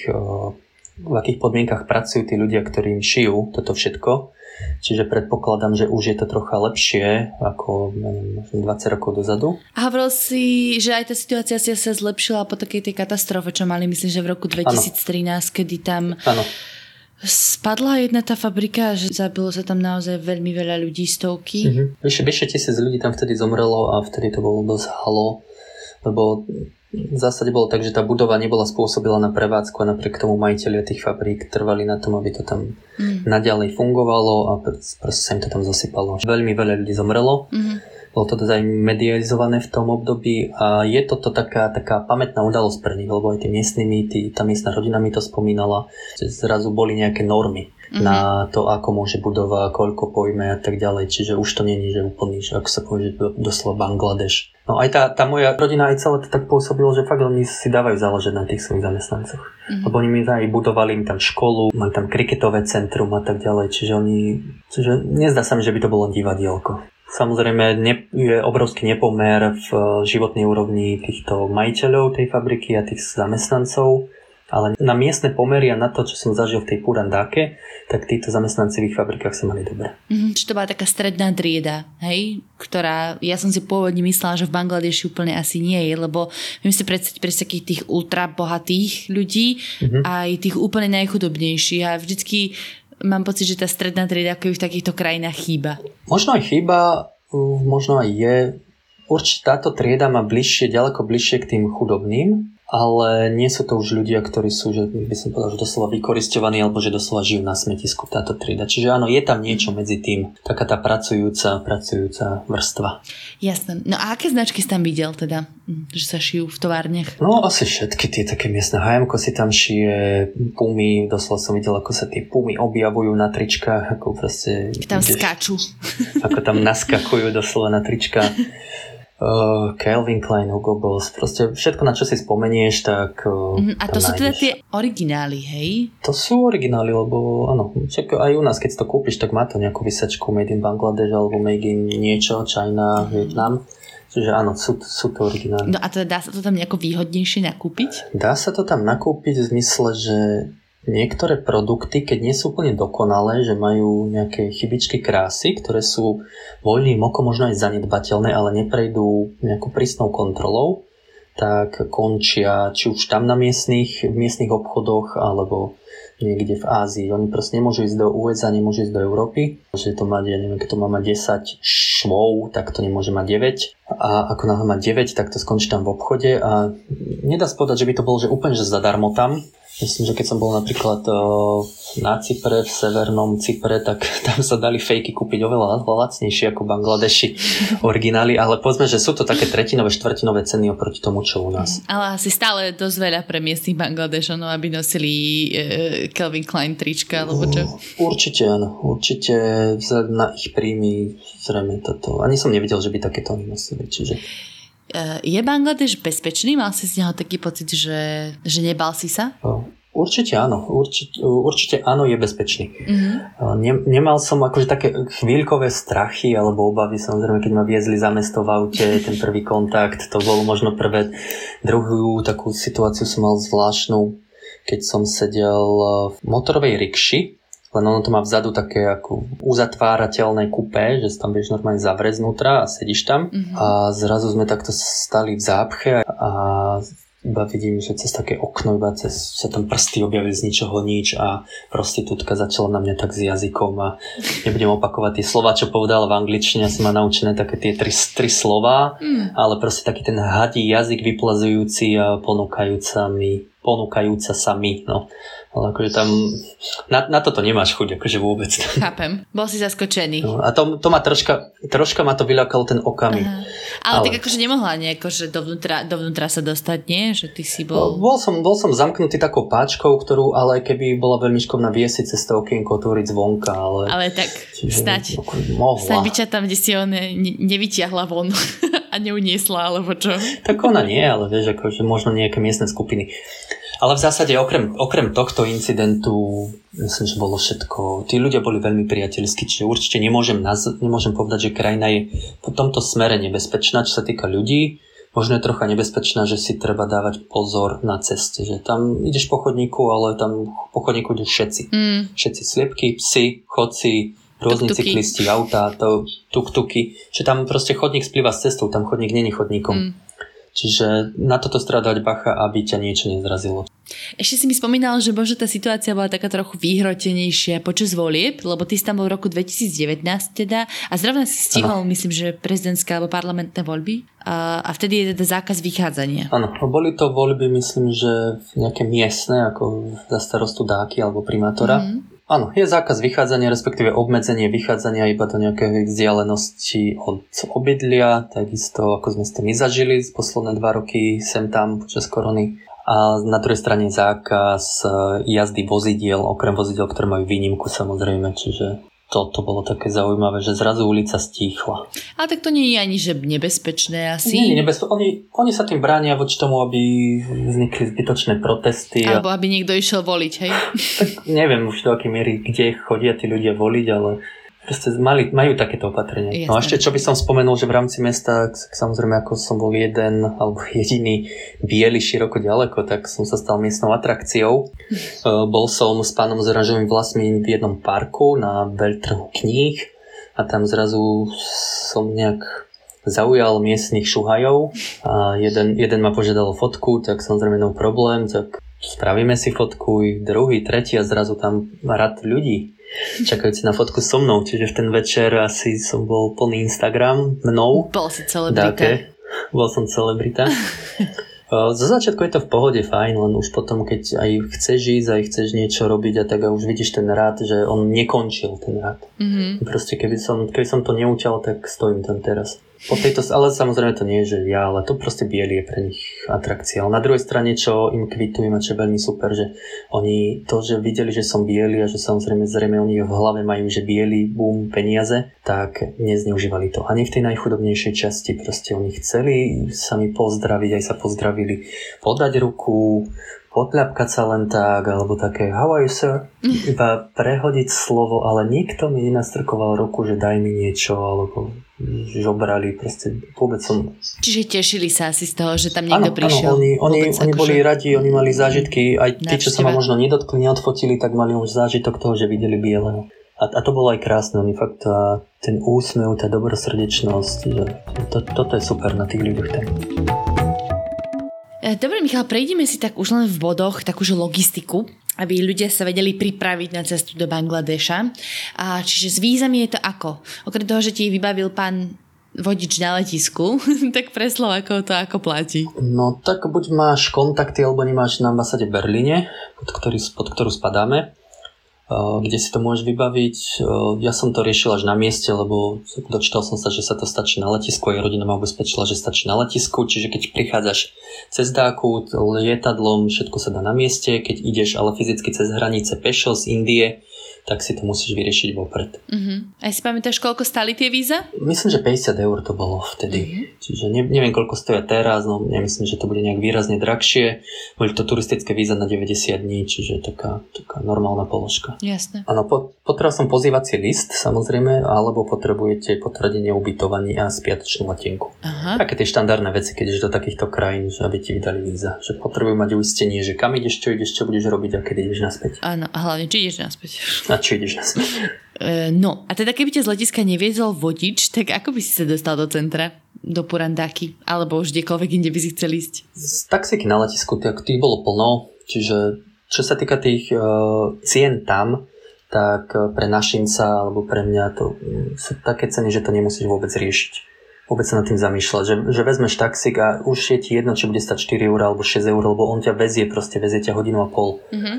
v akých podmienkach pracujú tí ľudia, ktorým šijú toto všetko. Čiže predpokladám, že už je to trocha lepšie ako neviem, 20 rokov dozadu. A hovoril si, že aj tá situácia sa zlepšila po takej tej katastrofe, čo mali myslím, že v roku 2013, ano. kedy tam ano Spadla jedna tá fabrika, že zabilo sa tam naozaj veľmi veľa ľudí, stovky. Mm-hmm. Vyše, vyše tisíc ľudí tam vtedy zomrelo a vtedy to bolo dosť halo, lebo v zásade bolo tak, že tá budova nebola spôsobila na prevádzku a napriek tomu majiteľia tých fabrík trvali na tom, aby to tam mm. naďalej fungovalo a proste sa im to tam zasypalo. Veľmi veľa ľudí zomrelo. Mm-hmm bolo to teda aj medializované v tom období a je toto taká, taká pamätná udalosť pre nich, lebo aj tí miestnymi, tí, tá miestna rodina mi to spomínala, že zrazu boli nejaké normy mm-hmm. na to, ako môže budova, koľko pojme a tak ďalej, čiže už to není, že úplný, že ako sa povie, že doslova Bangladeš. No aj tá, tá moja rodina aj celé to tak pôsobilo, že fakt oni si dávajú záležať na tých svojich zamestnancoch. Mm-hmm. Lebo oni mi aj budovali im tam školu, mali tam kriketové centrum a tak ďalej, čiže oni, čiže nezdá sa mi, že by to bolo divadielko. Samozrejme ne, je obrovský nepomer v životnej úrovni týchto majiteľov tej fabriky a tých zamestnancov, ale na miestne pomery a na to, čo som zažil v tej Purandáke, tak títo zamestnanci v ich fabrikách sa mali dobre. Mm, čiže to bola taká stredná trieda, hej? Ktorá, ja som si pôvodne myslela, že v Bangladeši úplne asi nie je, lebo viem si predstaviť pre takých tých ultra bohatých ľudí mm-hmm. aj tých úplne najchudobnejších a vždycky mám pocit, že tá stredná trieda v takýchto krajinách chýba. Možno aj chýba, možno aj je. Určite táto trieda má bližšie, ďaleko bližšie k tým chudobným, ale nie sú to už ľudia, ktorí sú, že by som povedal, že doslova vykoristovaní alebo že doslova žijú na smetisku táto trieda. Čiže áno, je tam niečo medzi tým, taká tá pracujúca, pracujúca vrstva. Jasné. No a aké značky si tam videl teda, že sa šijú v továrniach? No asi všetky tie také miestne. HM si tam šije, pumy, doslova som videl, ako sa tie pumy objavujú na tričkách, ako proste... Tam ideš, skáču. Ako tam naskakujú doslova na trička. [LAUGHS] uh, Calvin Klein, Hugo Boss, proste všetko, na čo si spomenieš, tak uh, A to sú teda tie originály, hej? To sú originály, lebo áno, však aj u nás, keď to kúpiš, tak má to nejakú vysačku Made in Bangladesh alebo Made in niečo, China, mm. Vietnam. Čiže áno, sú, sú to originály. No a teda dá sa to tam nejako výhodnejšie nakúpiť? Dá sa to tam nakúpiť v zmysle, že niektoré produkty, keď nie sú úplne dokonalé, že majú nejaké chybičky krásy, ktoré sú voľným okom možno aj zanedbateľné, ale neprejdú nejakou prísnou kontrolou, tak končia či už tam na miestnych, v miestnych obchodoch alebo niekde v Ázii. Oni proste nemôžu ísť do USA, nemôžu ísť do Európy. Že to má, ja neviem, keď to má mať 10 švov, tak to nemôže mať 9. A ako náhle má 9, tak to skončí tam v obchode a nedá sa povedať, že by to bolo že úplne že zadarmo tam, Myslím, že keď som bol napríklad na Cypre, v severnom Cypre, tak [LAUGHS] tam sa dali fejky kúpiť oveľa lacnejšie ako Bangladeši [LAUGHS] originály, ale povedzme, že sú to také tretinové, štvrtinové ceny oproti tomu, čo u nás. Ale asi stále dosť veľa pre miestnych Bangladešanov, aby nosili uh, Calvin Klein trička, alebo čo? Určite áno, určite na ich príjmy zrejme toto. Ani som nevidel, že by takéto oni nosili, čiže... Je Bangladeš bezpečný? Mal si z neho taký pocit, že, že nebal si sa? Určite áno, určite, určite áno, je bezpečný. Mm-hmm. Ne, nemal som akože také chvíľkové strachy alebo obavy, samozrejme, keď ma viezli za mesto v aute, ten prvý kontakt, to bolo možno prvé. Druhú takú situáciu som mal zvláštnu, keď som sedel v motorovej rikši len ono to má vzadu také ako uzatvárateľné kupé, že sa tam vieš normálne zavrieť znútra a sedíš tam mm-hmm. a zrazu sme takto stali v zápche a iba vidím, že cez také okno iba cez, sa tam prsty objavili z ničoho nič a prostitútka začala na mňa tak s jazykom a nebudem opakovať tie slova, čo povedala v angličtine, som má naučené také tie tri, tri slova, mm. ale proste taký ten hadí jazyk vyplazujúci a ponúkajúca mi, ponúkajúca sa mi, no. Ale akože tam, na, na toto nemáš chuť, akože vôbec. Chápem, bol si zaskočený. No, a to, to ma troška, troška ma to vyľakalo ten okamih. Aha. Ale, ale, tak akože nemohla nejako, že dovnútra, dovnútra sa dostať, nie? Že ty si bol... Bol som, bol som zamknutý takou páčkou, ktorú ale keby bola veľmi škovná viesiť cez to okienko otvoriť zvonka, ale... Ale tak, čiže, snať, mohla. snať by ťa tam, kde si on ne, nevyťahla von [LAUGHS] a neuniesla, alebo čo? Tak ona nie, ale vieš, akože možno nejaké miestne skupiny. Ale v zásade okrem, okrem tohto incidentu myslím, že bolo všetko. Tí ľudia boli veľmi priateľskí, čiže určite nemôžem, naz- nemôžem povedať, že krajina je po tomto smere nebezpečná, čo sa týka ľudí. Možno je trocha nebezpečná, že si treba dávať pozor na ceste, že tam ideš po chodníku, ale tam po chodníku idú všetci. Mm. Všetci sliepky, psi, chodci, rôzni tuk-tuky. cyklisti, autá, to, tuk-tuky. Že tam proste chodník splýva s cestou, tam chodník není chodníkom. Mm. Čiže na toto stradať bacha, aby ťa niečo nezrazilo. Ešte si mi spomínal, že možno tá situácia bola taká trochu vyhrotenejšia počas volieb, lebo ty si tam bol v roku 2019 teda a zrovna si stihol, ano. myslím, že prezidentské alebo parlamentné voľby a, a vtedy je teda zákaz vychádzania. Áno, boli to voľby, myslím, že nejaké miestne, ako za starostu dáky alebo primátora. Mm-hmm. Áno, je zákaz vychádzania, respektíve obmedzenie vychádzania iba do nejakej vzdialenosti od obydlia, takisto ako sme ste my zažili z posledné dva roky sem tam počas korony. A na druhej strane zákaz e, jazdy vozidiel, okrem vozidiel, ktoré majú výnimku samozrejme, čiže to, to bolo také zaujímavé, že zrazu ulica stíchla. Ale tak to nie je ani že nebezpečné asi. Nie je nebezpečné. Oni, oni sa tým bránia voči tomu, aby vznikli zbytočné protesty. Alebo a... aby niekto išiel voliť, hej? Tak neviem už do akej miery, kde chodia tí ľudia voliť, ale proste mali, majú takéto opatrenia. Jasne. No a ešte čo by som spomenul, že v rámci mesta, samozrejme ako som bol jeden alebo [LAUGHS] jediný biely široko ďaleko, tak som sa stal miestnou atrakciou. uh, [LAUGHS] bol som s pánom s oranžovým vlasmi v jednom parku na veľtrhu kníh a tam zrazu som nejak zaujal miestnych šuhajov a jeden, jeden ma požiadal o fotku, tak samozrejme no problém, tak spravíme si fotku, druhý, tretí a zrazu tam rad ľudí čakajúci na fotku so mnou, čiže v ten večer asi som bol plný Instagram mnou. Bol si celebrita. Dáke. Bol som celebrita. [LAUGHS] Za začiatku je to v pohode fajn, len už potom, keď aj chceš ísť, aj chceš niečo robiť a tak a už vidíš ten rád, že on nekončil ten rád. Mm-hmm. Proste keby som, keby som to neuťal, tak stojím tam teraz. Po tejto, ale samozrejme to nie je, že ja, ale to proste biely je pre nich atrakcia. Ale na druhej strane, čo im kvitujem a čo je veľmi super, že oni to, že videli, že som biely a že samozrejme zrejme oni v hlave majú, že biely, boom, peniaze, tak nezneužívali to. Ani v tej najchudobnejšej časti proste oni chceli sa mi pozdraviť, aj sa pozdravili, podať ruku, potľapkať sa len tak, alebo také how are you sir? [LAUGHS] Iba prehodiť slovo, ale nikto mi nenastrkoval ruku, že daj mi niečo, alebo žobrali, proste vôbec som... Čiže tešili sa asi z toho, že tam niekto ano, prišiel. Áno, oni, oni, oni boli že... radi, oni mali zážitky, aj tí, čo sa ma možno nedotkli, neodfotili, tak mali už zážitok toho, že videli bieleho. A, a to bolo aj krásne, oni fakt a, ten úsmev, tá dobrosrdečnosť, že to, toto je super na tých ľuďoch tam. E, dobre, Michal, prejdeme si tak už len v bodoch takúže logistiku aby ľudia sa vedeli pripraviť na cestu do Bangladeša. A čiže s vízami je to ako? Okrem toho, že ti vybavil pán vodič na letisku, [LAUGHS] tak pre Slovakov to ako platí? No tak buď máš kontakty, alebo nemáš na ambasáde v Berlíne, pod, ktorý, pod ktorú spadáme kde si to môžeš vybaviť. Ja som to riešil až na mieste, lebo dočítal som sa, že sa to stačí na letisku, aj rodina ma ubezpečila, že stačí na letisku, čiže keď prichádzaš cez dáku, lietadlom, všetko sa dá na mieste, keď ideš ale fyzicky cez hranice pešo z Indie, tak si to musíš vyriešiť vopred. Uh-huh. Aj si pamätáš, koľko stali tie víza? Myslím, že 50 eur to bolo vtedy. Uh-huh. Čiže ne, neviem, koľko stoja teraz, no nemyslím, že to bude nejak výrazne drahšie. Boli to turistické víza na 90 dní, čiže taká, taká normálna položka. Jasné. Áno, po, potreboval som pozývací list, samozrejme, alebo potrebujete potvrdenie ubytovania a spiatočnú letenku. Aha. Také tie štandardné veci, keď ideš do takýchto krajín, že aby ti vydali víza. Že potrebujú mať uistenie, že kam ideš, čo ideš, čo budeš robiť a kedy ideš naspäť. Áno, a hlavne, či ideš naspäť. Ideš na e, No, a teda keby ťa z letiska neviezol vodič, tak ako by si sa dostal do centra? Do Purandáky? Alebo už kdekoľvek inde by si chcel ísť? Z taxíky na letisku, tak tých bolo plno, čiže čo sa týka tých uh, cien tam, tak pre našinca alebo pre mňa to sú také ceny, že to nemusíš vôbec riešiť vôbec sa nad tým zamýšľať, že, že vezmeš taxík a už je ti jedno, či bude stať 4 eur alebo 6 eur, lebo on ťa vezie, proste vezie ťa hodinu a pol. Uh-huh.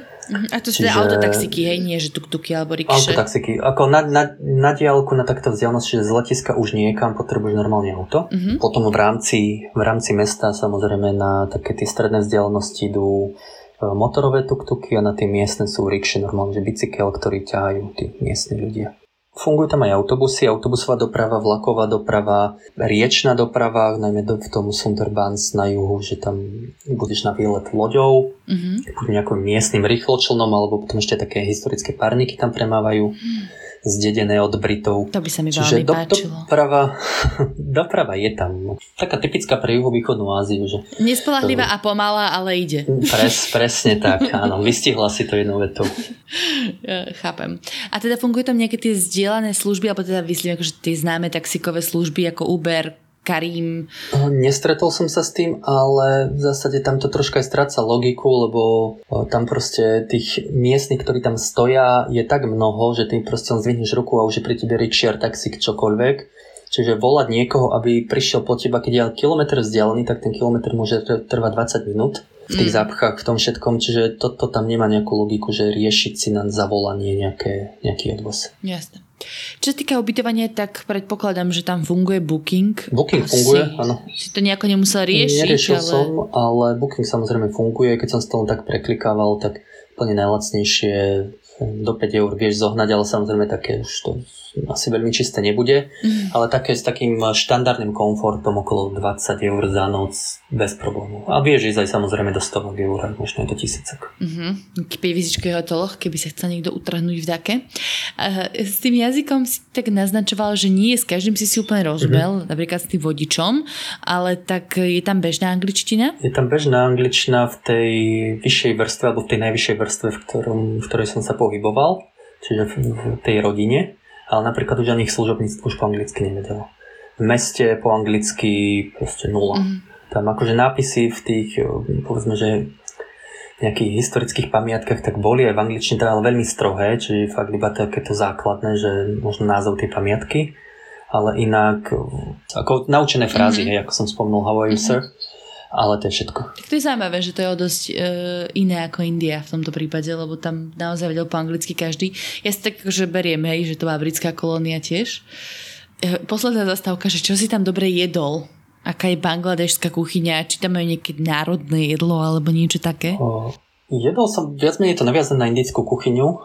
A to sú teda autotaxiky, hej, nie že tuk-tuky alebo rikše? Autotaxiky. Ako na, na, na diálku, na takto vzdialenosť, že z letiska už niekam potrebuješ normálne auto. Uh-huh. Potom v rámci, v rámci mesta samozrejme na také tie stredné vzdialenosti idú e, motorové tuk-tuky a na tie miestne sú rikše, normálne, že bicykel, ktorý ťahajú tí miestni ľudia. Fungujú tam aj autobusy, autobusová doprava, vlaková doprava, riečná doprava, najmä do, v tom Sundarbans na juhu, že tam budeš na výlet loďou, mm-hmm. nejakým miestnym rýchločlnom, alebo potom ešte také historické párniky tam premávajú. Mm zdedené od Britov. To by sa mi veľmi do, páčilo. Doprava, [LAUGHS] doprava je tam. No. Taká typická pre juhovýchodnú Áziu. Že Nespolahlivá to... a pomalá, ale ide. Pres, presne tak, áno. Vystihla si to jednou vetou. [LAUGHS] Chápem. A teda fungujú tam nejaké tie zdieľané služby, alebo teda myslím, akože tie známe taxikové služby ako Uber, Karim? Nestretol som sa s tým, ale v zásade tam to troška aj stráca logiku, lebo tam proste tých miestnych, ktorí tam stoja, je tak mnoho, že ty proste zdvihneš ruku a už je pri tebe rikshiar, taxík, čokoľvek. Čiže volať niekoho, aby prišiel po teba, keď je kilometr vzdialený, tak ten kilometr môže trvať 20 minút v tých mm. zápchách, v tom všetkom, čiže toto to tam nemá nejakú logiku, že riešiť si na zavolanie nejaké, nejaký odvoz. Jasne. Čo sa týka ubytovania, tak predpokladám, že tam funguje Booking. Booking Asi funguje, áno. Si to nejako nemusel riešiť, Neriešil ale... som, ale Booking samozrejme funguje. Keď som s tom tak preklikával, tak úplne najlacnejšie do 5 eur vieš zohnať, ale samozrejme také už to asi veľmi čisté nebude, mm. ale také s takým štandardným komfortom okolo 20 eur za noc bez problémov. A vieš ísť aj samozrejme do 100 eur, možno aj do tisícok. Mm-hmm. Pri vizičke hotoloch, keby sa chcel niekto utrhnúť v dake. S tým jazykom si tak naznačoval, že nie s každým si si úplne rozumel, mm-hmm. napríklad s tým vodičom, ale tak je tam bežná angličtina? Je tam bežná angličtina v tej vyššej vrstve, alebo v tej najvyššej vrstve, v, ktorom, v ktorej som sa pohyboval, čiže v, v tej rodine ale napríklad už ani ich služobníctvo už po anglicky nevedelo. V meste po anglicky proste nula. Mm. Tam akože nápisy v tých, eh, povedzme, že nejakých historických pamiatkách tak boli aj v angličtine, teda ale veľmi strohé, čiže fakt iba takéto základné, že možno názov tej pamiatky, ale inak eh, ako naučené frázy, mm-hmm. hej, ako som spomnul, how are you, mm-hmm. sir? Ale to je všetko. Tak to je zaujímavé, že to je o dosť uh, iné ako India v tomto prípade, lebo tam naozaj vedel po anglicky každý. Ja si tak že beriem, hej, že to bola britská kolónia tiež. Uh, posledná zastávka, že čo si tam dobre jedol? Aká je bangladešská kuchyňa? Či tam majú nejaké národné jedlo alebo niečo také? O, jedol som, viac menej to naviazané na indickú kuchyňu,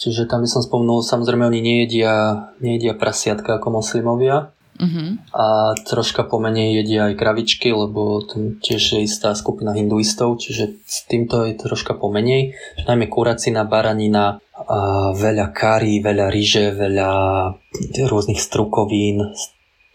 čiže tam by som spomenul, samozrejme oni nejedia, nejedia prasiatka ako moslimovia, Uh-huh. A troška pomenej jedia aj kravičky, lebo tam tiež je istá skupina hinduistov, čiže s týmto je troška pomenej. Najmä kuracina, baranina, a veľa kari, veľa ryže, veľa rôznych strukovín,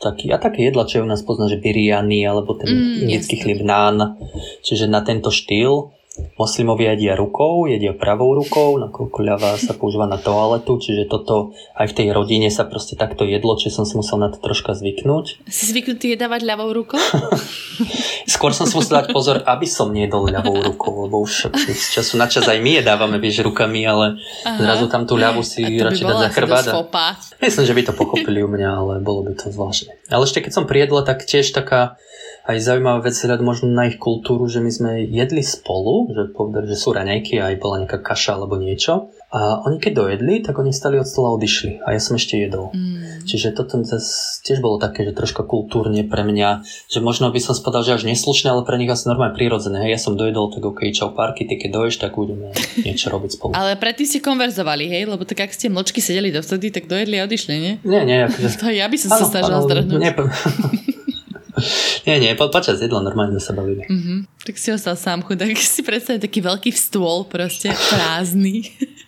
taký, a také jedla, čo u nás pozná, že biryani, alebo ten mm, indický chlieb nán, čiže na tento štýl. Moslimovia jedia rukou, jedia pravou rukou, nakoľko ľavá sa používa na toaletu, čiže toto aj v tej rodine sa proste takto jedlo, čiže som si musel na to troška zvyknúť. Si zvyknutý jedávať ľavou rukou? [LAUGHS] Skôr som si musel dať pozor, aby som nejedol ľavou rukou, lebo už z času na čas aj my jedávame, vieš, rukami, ale Aha. zrazu tam tú ľavú si radšej dať za chrbát. Myslím, že by to pochopili u mňa, ale bolo by to zvláštne. Ale ešte keď som prijedla, tak tiež taká aj zaujímavá vec hľad možno na ich kultúru, že my sme jedli spolu, že povedali, že sú raňajky a aj bola nejaká kaša alebo niečo. A oni keď dojedli, tak oni stali od stola odišli. A ja som ešte jedol. Mm. Čiže toto tiež bolo také, že troška kultúrne pre mňa, že možno by som spodal, že až neslušné, ale pre nich asi normálne prirodzené. Hej, ja som dojedol, tak ok, čau parky, ty keď doješ, tak budeme niečo robiť spolu. [LAUGHS] ale predtým si konverzovali, hej? Lebo tak ak ste mlčky sedeli dovtedy, tak dojedli a odišli, nie? Nie, nie. Akože... [LAUGHS] ja by som sa snažila zdrhnúť. [LAUGHS] [LAUGHS] nie, nie, po, počas jedla normálne sa bavili. Mm-hmm. Tak si ostal sám chudák, [LAUGHS] si predstav taký veľký stôl proste prázdny.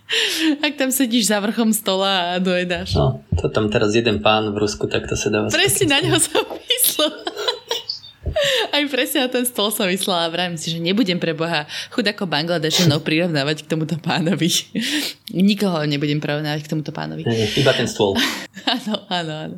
[LAUGHS] Ak tam sedíš za vrchom stola a dojedáš. No, to tam teraz jeden pán v Rusku, tak to sa dáva. Presne na neho som myslela. Aj presne na ten stôl som myslela a vravím si, že nebudem pre Boha chud ako Bangladešanov prirovnávať k tomuto pánovi. [LAUGHS] Nikoho nebudem prirovnávať k tomuto pánovi. Nie, iba ten stôl. [LAUGHS] Áno, áno, áno.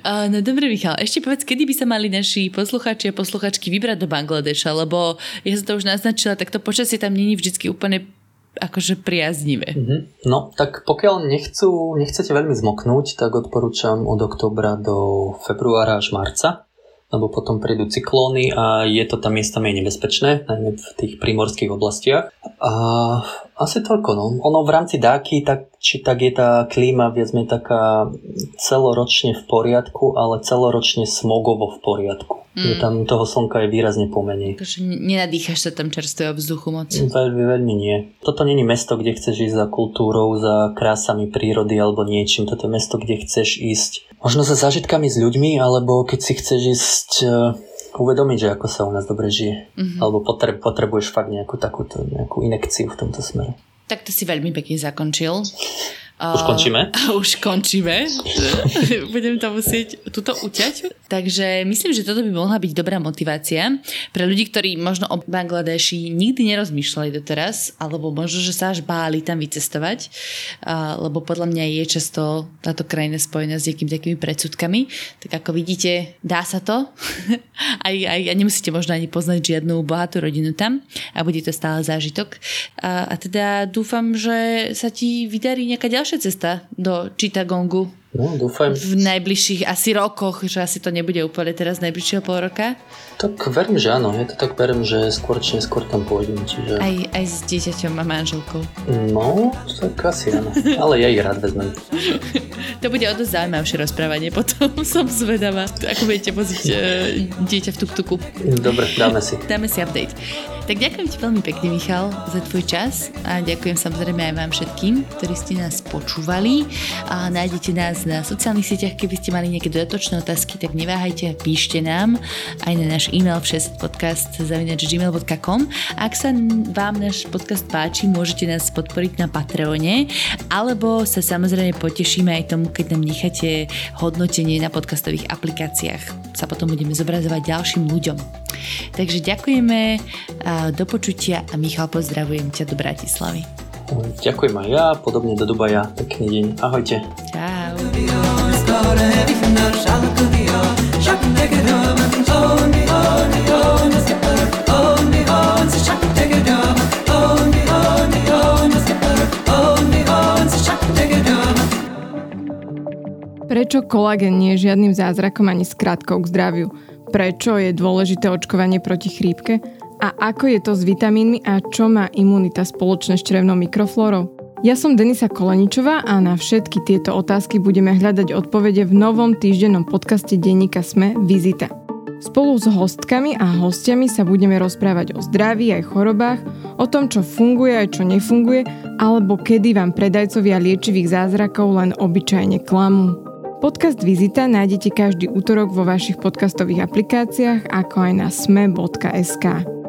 Uh, no dobre, Michal, ešte povedz, kedy by sa mali naši posluchači a posluchačky vybrať do Bangladeša, lebo ja som to už naznačila, tak to počasie tam není vždy úplne akože priaznivé. Mm-hmm. No, tak pokiaľ nechcú, nechcete veľmi zmoknúť, tak odporúčam od oktobra do februára až marca lebo potom prídu cyklóny a je to tam miestami nebezpečné, najmä v tých primorských oblastiach. A asi toľko, no. Ono v rámci dáky, tak, či tak je tá klíma viac menej taká celoročne v poriadku, ale celoročne smogovo v poriadku. Mm. Že tam toho slnka je výrazne pomenej. Takže nenadýchaš sa tam čerstvého vzduchu moc? Veľmi, veľmi nie. Toto není mesto, kde chceš ísť za kultúrou, za krásami prírody alebo niečím. Toto je mesto, kde chceš ísť možno za zážitkami s ľuďmi, alebo keď si chceš ísť uh, uvedomiť, že ako sa u nás dobre žije. Mm-hmm. Alebo potre- potrebuješ fakt nejakú takúto nejakú inekciu v tomto smere. Tak to si veľmi pekne zakončil. [LAUGHS] Už končíme? Už [LAUGHS] končíme. Budem to musieť tuto uťať. Takže myslím, že toto by mohla byť dobrá motivácia pre ľudí, ktorí možno o Bangladeši nikdy nerozmýšľali doteraz, alebo možno, že sa až báli tam vycestovať, lebo podľa mňa je často táto krajina spojená s nejakými takými predsudkami. Tak ako vidíte, dá sa to. [LAUGHS] aj, aj, a nemusíte možno ani poznať žiadnu bohatú rodinu tam a bude to stále zážitok. A, a teda dúfam, že sa ti vydarí nejaká ďalšia ďalšia cesta do Chittagongu? No, dúfam. V najbližších asi rokoch, že asi to nebude úplne teraz najbližšieho pol roka? Tak verím, že áno. Ja to tak verím, že skôr či neskôr tam pôjdem. Čiže... Aj, aj s dieťaťom a manželkou. No, tak asi áno. Ale ja ich rád vezmem. to bude o dosť zaujímavšie rozprávanie. Potom [LAUGHS] som zvedavá, ako budete voziť e, dieťa v tuk-tuku. Dobre, dáme si. Dáme si update. Tak ďakujem ti veľmi pekne, Michal, za tvoj čas a ďakujem samozrejme aj vám všetkým, ktorí ste nás počúvali a nájdete nás na sociálnych sieťach, keby ste mali nejaké dodatočné otázky, tak neváhajte a píšte nám aj na náš e-mail všespodcast.gmail.com Ak sa vám náš podcast páči, môžete nás podporiť na Patreone alebo sa samozrejme potešíme aj tomu, keď nám necháte hodnotenie na podcastových aplikáciách. Sa potom budeme zobrazovať ďalším ľuďom. Takže ďakujeme, do počutia a Michal, pozdravujem ťa do Bratislavy. Ďakujem aj ja, podobne do Dubaja. Pekný deň. Ahojte. Čau. Prečo kolagen nie je žiadnym zázrakom ani skratkou k zdraviu? prečo je dôležité očkovanie proti chrípke a ako je to s vitamínmi a čo má imunita spoločné s črevnou mikroflórou. Ja som Denisa Koleničová a na všetky tieto otázky budeme hľadať odpovede v novom týždennom podcaste denníka Sme Vizita. Spolu s hostkami a hostiami sa budeme rozprávať o zdraví aj chorobách, o tom, čo funguje aj čo nefunguje, alebo kedy vám predajcovia liečivých zázrakov len obyčajne klamú. Podcast Vizita nájdete každý útorok vo vašich podcastových aplikáciách, ako aj na sme.sk.